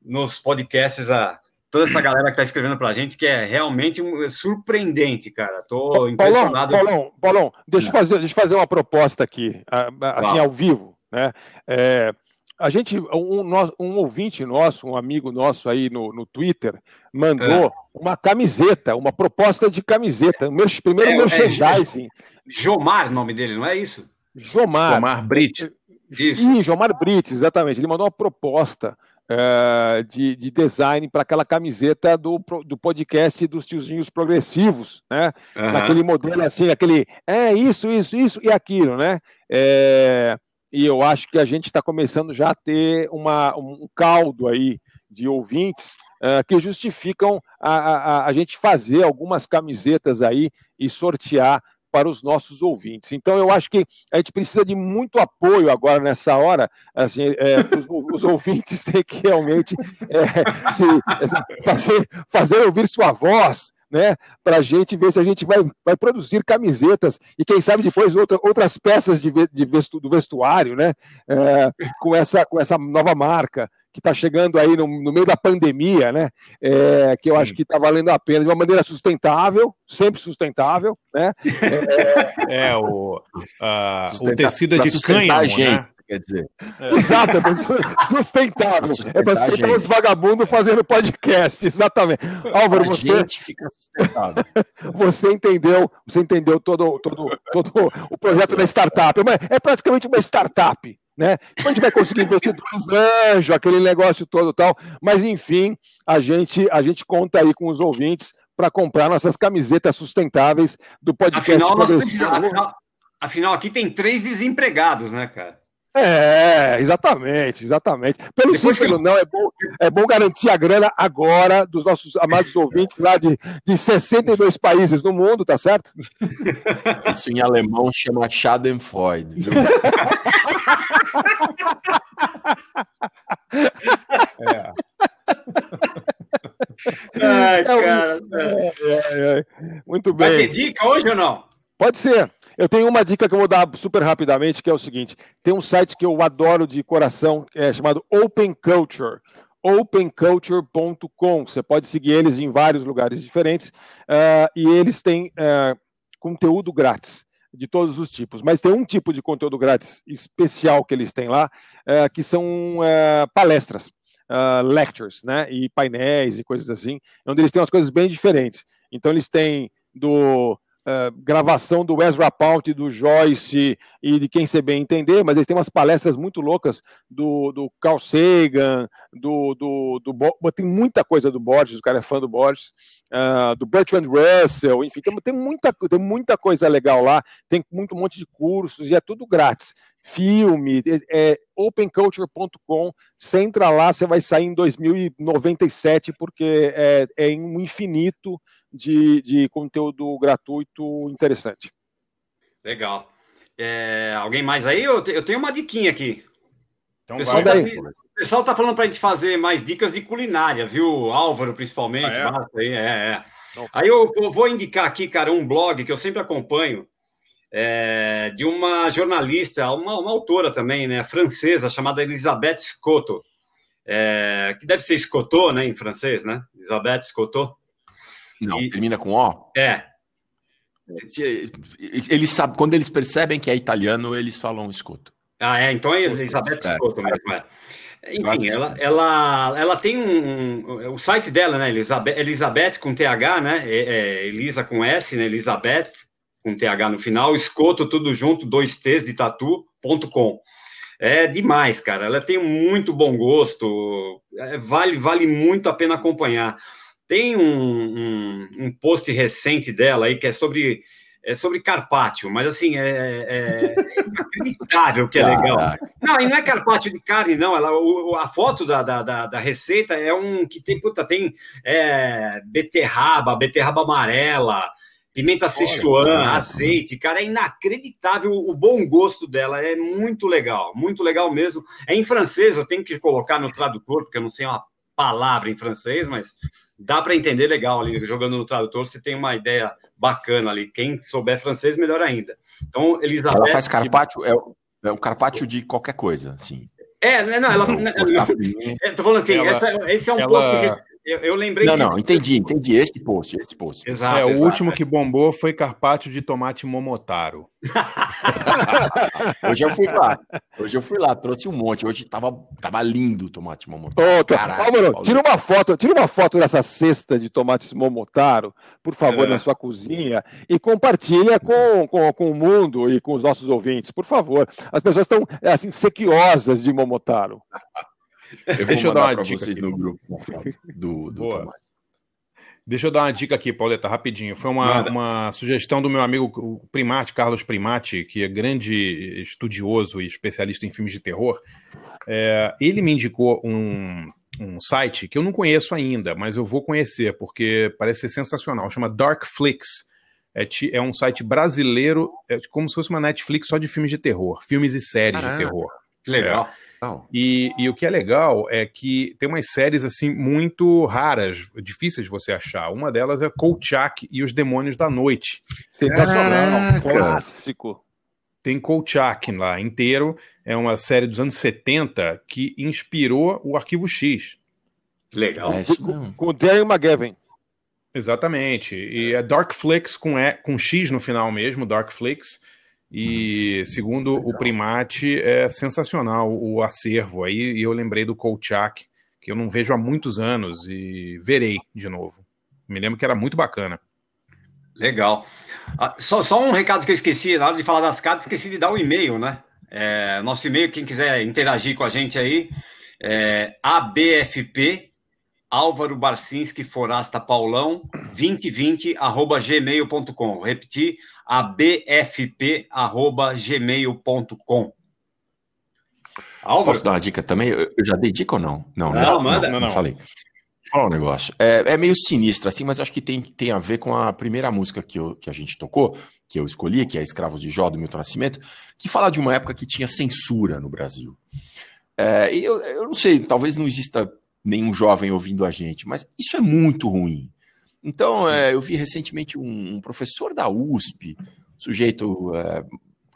nos podcasts a toda essa galera que está escrevendo para a gente, que é realmente um- surpreendente, cara. Tô impressionado. Paulão, Paulão, Paulão, deixa eu fazer, deixa eu fazer uma proposta aqui, assim, ao vivo, né? É, a gente, um, um ouvinte nosso, um amigo nosso aí no, no Twitter, mandou É. uma camiseta, uma proposta de camiseta, o meu primeiro É, é, merchandising. Jomar, o nome dele, não é isso? Jomar. Jomar Brits. Isso. Sim, Jomar Brits, exatamente. Ele mandou uma proposta eh, de, de design para aquela camiseta do, do podcast dos tiozinhos progressivos, né? Aham. Naquele modelo assim, aquele é isso, isso, isso e aquilo, né? Eh, e eu acho que a gente está começando já a ter uma, um caldo aí de ouvintes eh, que justificam a, a- a gente fazer algumas camisetas aí e sortear para os nossos ouvintes. Então, eu acho que a gente precisa de muito apoio agora nessa hora. Assim, é, os, os ouvintes têm que realmente é, se, assim, fazer, fazer ouvir sua voz. Né, para a gente ver se a gente vai, vai produzir camisetas e quem sabe depois outra, outras peças de, de vestu, do vestuário, né, é, com, essa, com essa nova marca que está chegando aí no, no meio da pandemia, né, é, que eu acho que está valendo a pena de uma maneira sustentável, sempre sustentável, né, É, o, ah, o tecido é de cânhamo, gente, né? quer dizer. Exato, é pra su- sustentável. É para sustentar os vagabundos fazendo podcast, exatamente. Álvaro, A você, gente fica sustentado. você entendeu, você entendeu todo, todo, todo o projeto da startup. É, é praticamente uma startup. Né? A gente vai conseguir investir dos anjos, aquele negócio todo e tal, mas enfim, a gente, a gente conta aí com os ouvintes para comprar nossas camisetas sustentáveis do podcast. Afinal, nós precisamos, afinal, afinal, aqui tem três desempregados, né, cara? É, exatamente, exatamente. Pelo Depois sim, pelo que- não, é bom, é bom garantir a grana agora dos nossos amados ouvintes lá de, de 62 países no mundo, tá certo? Isso em alemão chama Schadenfreude. Viu? É. Ai, É, cara. é, é, é. Muito Vai ter bem. dica hoje ou não? Pode ser. Eu tenho uma dica que eu vou dar super rapidamente, que é o seguinte: tem um site que eu adoro de coração, é chamado Open Culture. openculture.com. Você pode seguir eles em vários lugares diferentes ah, e eles têm ah, conteúdo grátis de todos os tipos. Mas tem um tipo de conteúdo grátis especial que eles têm lá, ah, que são palestras. lectures, né, e painéis e coisas assim, onde eles têm umas coisas bem diferentes. Então eles têm do eh, gravação do Ezra Pound, do Joyce e de quem você bem entender, mas eles têm umas palestras muito loucas do, do Carl Sagan, do, do, do tem muita coisa do Borges, o cara é fã do Borges, ah, do Bertrand Russell, enfim, tem, tem, muita, tem muita coisa legal lá, tem muito um monte de cursos e é tudo grátis. Filme, é, é openculture.com, você entra lá, você vai sair em 2097, porque é, é um infinito de, de conteúdo gratuito interessante. Legal. É, alguém mais aí? Eu, te- eu tenho uma diquinha aqui. Então o pessoal, vai. tá, o pessoal tá falando para a gente fazer mais dicas de culinária, viu? Álvaro, principalmente. Ah, é? Marco aí, é, é. Aí eu, eu vou indicar aqui, cara, um blog que eu sempre acompanho, é, de uma jornalista, uma, uma autora também, né, francesa, chamada Elisabeth Scotto, é, que deve ser Scotto, né, em francês, né? Elisabeth Scotto. Não, termina com O. É, Eles sabem, quando eles percebem que é italiano, eles falam escuto. Ah, é, então é Elizabeth É. Scotto mesmo, é. Enfim, ela, ela, ela tem um, O site dela, né? Elizabeth, Elizabeth com TH, né? É, é, Elisa com S, né? Elizabeth com TH no final, escoto tudo junto, dois T's de tatu.com. É demais, cara. Ela tem muito bom gosto, é, vale, vale muito a pena acompanhar. Tem um, um, um post recente dela aí que é sobre é sobre carpaccio, mas assim, é, é- é inacreditável que é legal. Não, e não é carpaccio de carne, não. Ela, o- a foto da, da, da, receita é um que tem, puta, tem é, beterraba, beterraba amarela, pimenta Sichuan, azeite, cara, é inacreditável o bom gosto dela, é muito legal, muito legal mesmo. É em francês, eu tenho que colocar no tradutor, porque eu não sei uma palavra em francês, mas dá para entender legal ali, jogando no tradutor, você tem uma ideia bacana ali. Quem souber francês, melhor ainda. Então, Elizabeth... Ela faz carpaccio, é, É um carpaccio de qualquer coisa, assim. É, né, não, ela. Não, não, eu tô falando assim, Ela- essa- esse é um ela- post porque eu, eu lembrei Não, não, entendi, entendi. Esse post, esse post. Exato, é, o exato, último é. que bombou foi carpaccio de tomate momotaro. Hoje eu fui lá. Hoje eu fui lá, trouxe um monte. Hoje tava, tava lindo o tomate momotaro. Ô, tô- Caralho, Álvaro, tira uma foto, tira uma foto dessa cesta de tomates momotaro, por favor, É. na sua cozinha e compartilha com, com, com o mundo e com os nossos ouvintes, por favor. As pessoas estão assim sequiosas de momotaro. Eu vou Deixa eu dar uma dica vocês aqui. no grupo uma foto do, do tomate. Deixa eu dar uma dica aqui, Pauleta, rapidinho. Foi uma, uma sugestão do meu amigo o Primati, Carlos Primati, que é grande estudioso e especialista em filmes de terror. É, ele me indicou um, um site que eu não conheço ainda, mas eu vou conhecer, porque parece ser sensacional. Chama Darkflix. É, ti- é um site brasileiro, é como se fosse uma Netflix só de filmes de terror, filmes e séries Caraca. de terror. Que legal. Não. E, e o que é legal é que tem umas séries assim muito raras, difíceis de você achar. Uma delas é Kolchak e os Demônios da Noite. Sensacional, clássico. Tem Kolchak lá inteiro. É uma série dos anos 70 que inspirou o Arquivo X. Legal. É. Com o Darren McGavin. Exatamente. E é Darkflix com, e, com X no final mesmo, Darkflix. E segundo o Primate, é sensacional o acervo aí. E eu lembrei do Kolchak, que eu não vejo há muitos anos e verei de novo. Me lembro que era muito bacana. Legal. Ah, só, só um recado que eu esqueci, na hora de falar das cartas, esqueci de dar o e-mail, né? É, nosso e-mail, quem quiser interagir com a gente aí, é abfp Álvaro Barcinski Forasta Paulão 2020 arroba gmail.com. Repetir, abfp arroba gmail.com. Álvaro, Posso dar uma dica também? Eu já dei dica ou não? Não, né? Não, manda. Não, Não, não não. falei. Deixa eu falar um negócio. É, é meio sinistro, assim, mas acho que tem, tem a ver com a primeira música que, eu- que a gente tocou, que eu escolhi, que é Escravos de Jó, do Milton Nascimento, que fala de uma época que tinha censura no Brasil. É, e eu, eu não sei, talvez não exista nenhum jovem ouvindo a gente, mas isso é muito ruim. Então, é, eu vi recentemente um, um professor da USP, sujeito é,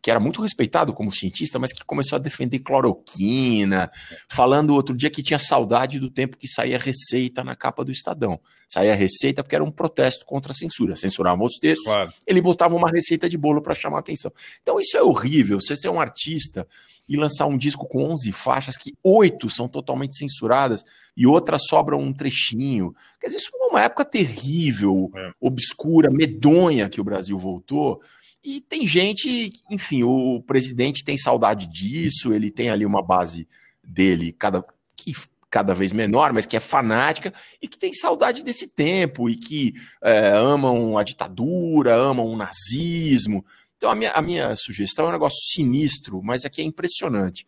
que era muito respeitado como cientista, mas que começou a defender cloroquina, falando outro dia que tinha saudade do tempo que saía receita na capa do Estadão. Saía receita porque era um protesto contra a censura. Censuravam os textos, Claro. ele botava uma receita de bolo para chamar a atenção. Então isso é horrível. Você ser um artista e lançar um disco com 11 faixas, que oito são totalmente censuradas e outras sobram um trechinho. Quer dizer, isso foi uma época terrível, É. obscura, medonha que o Brasil voltou. E tem gente, enfim, o presidente tem saudade disso, ele tem ali uma base dele cada, que cada vez menor, mas que é fanática e que tem saudade desse tempo e que é, amam a ditadura, amam o nazismo. Então a minha, a minha sugestão é um negócio sinistro, mas aqui é impressionante,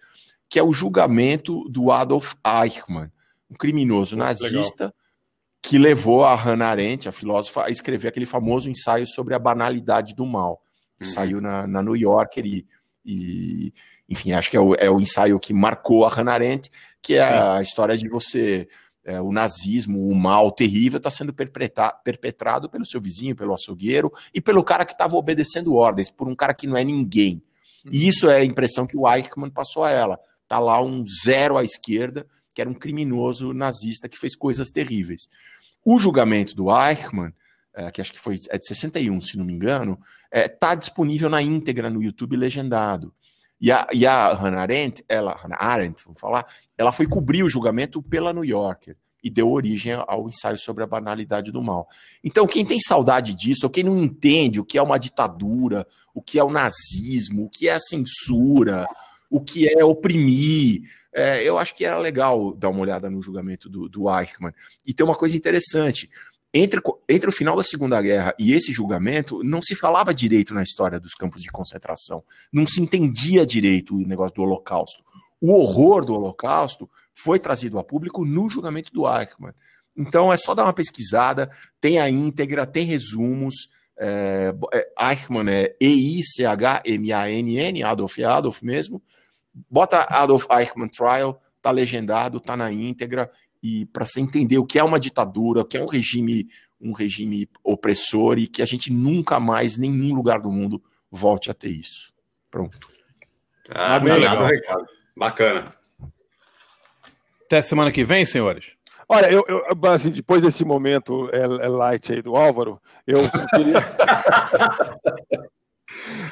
que é o julgamento do Adolf Eichmann, um criminoso nazista que levou a Hannah Arendt, a filósofa, a escrever aquele famoso ensaio sobre a banalidade do mal, que saiu na, na New Yorker e, e, enfim, acho que é o, é o ensaio que marcou a Hannah Arendt, que é a história de você, é, o nazismo, o mal terrível, está sendo perpetra- perpetrado pelo seu vizinho, pelo açougueiro e pelo cara que estava obedecendo ordens, por um cara que não é ninguém. E isso é a impressão que o Eichmann passou a ela. Tá lá um zero à esquerda, que era um criminoso nazista que fez coisas terríveis. O julgamento do Eichmann, é, que acho que foi é de 61, se não me engano, está disponível na íntegra no YouTube legendado. E a, e a Hannah Arendt, ela, Hannah Arendt, vamos falar, ela foi cobrir o julgamento pela New Yorker e deu origem ao ensaio sobre a banalidade do mal. Então, quem tem saudade disso, ou quem não entende o que é uma ditadura, o que é o nazismo, o que é a censura, o que é oprimir, é, eu acho que era legal dar uma olhada no julgamento do, do Eichmann. E tem uma coisa interessante. Entre, entre o final da Segunda Guerra e esse julgamento, não se falava direito na história dos campos de concentração. Não se entendia direito o negócio do Holocausto. O horror do Holocausto foi trazido a público no julgamento do Eichmann. Então é só dar uma pesquisada, tem a íntegra, tem resumos. É, Eichmann é E-I-C-H-M-A-N-N, Adolf é Adolf mesmo. Bota Adolf Eichmann Trial, tá legendado, tá na íntegra e para você entender o que é uma ditadura, o que é um regime, um regime opressor e que a gente nunca mais, em nenhum lugar do mundo, volte a ter isso. Pronto. Ah, muito tá legal. recado. Bacana. Até semana que vem, senhores. Olha, eu, eu, assim, depois desse momento é, é light aí do Álvaro, eu queria,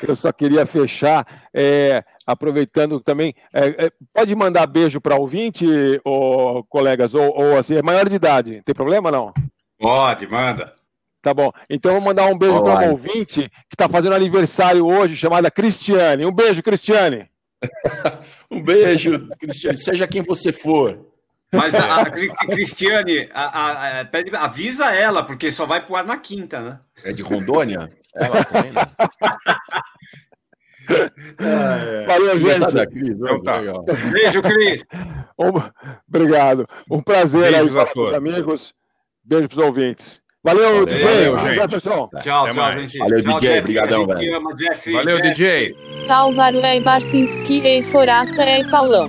eu só queria fechar é, aproveitando também. é, é, pode mandar beijo para ouvinte, ô, colegas, ou, ou assim, é maior de idade, tem problema não? Pode, manda. Tá bom. Então eu vou mandar um beijo para uma ouvinte que está fazendo aniversário hoje, chamada Cristiane. Um beijo, Cristiane. Um beijo, Cristiane, seja quem você for. Mas a, a Cri- Cristiane, a- a- a- pede- avisa ela, porque só vai pro ar na quinta, né? É de Rondônia? Ela também? Valeu, gente. da Cris, Então tá. Beijo, Cris. Um- Obrigado. Um prazer Beijos aí para os amigos. Beijo para os ouvintes. Valeu, Valeu, DJ. valeu, gente. Jefferson. Tchau, Até tchau, mais. gente. Valeu, tchau, DJ, Jeff. brigadão, A gente velho. ama, Jeff. Valeu, Jeff. DJ. Álvaro é Barcinski e Forasta é Paulão.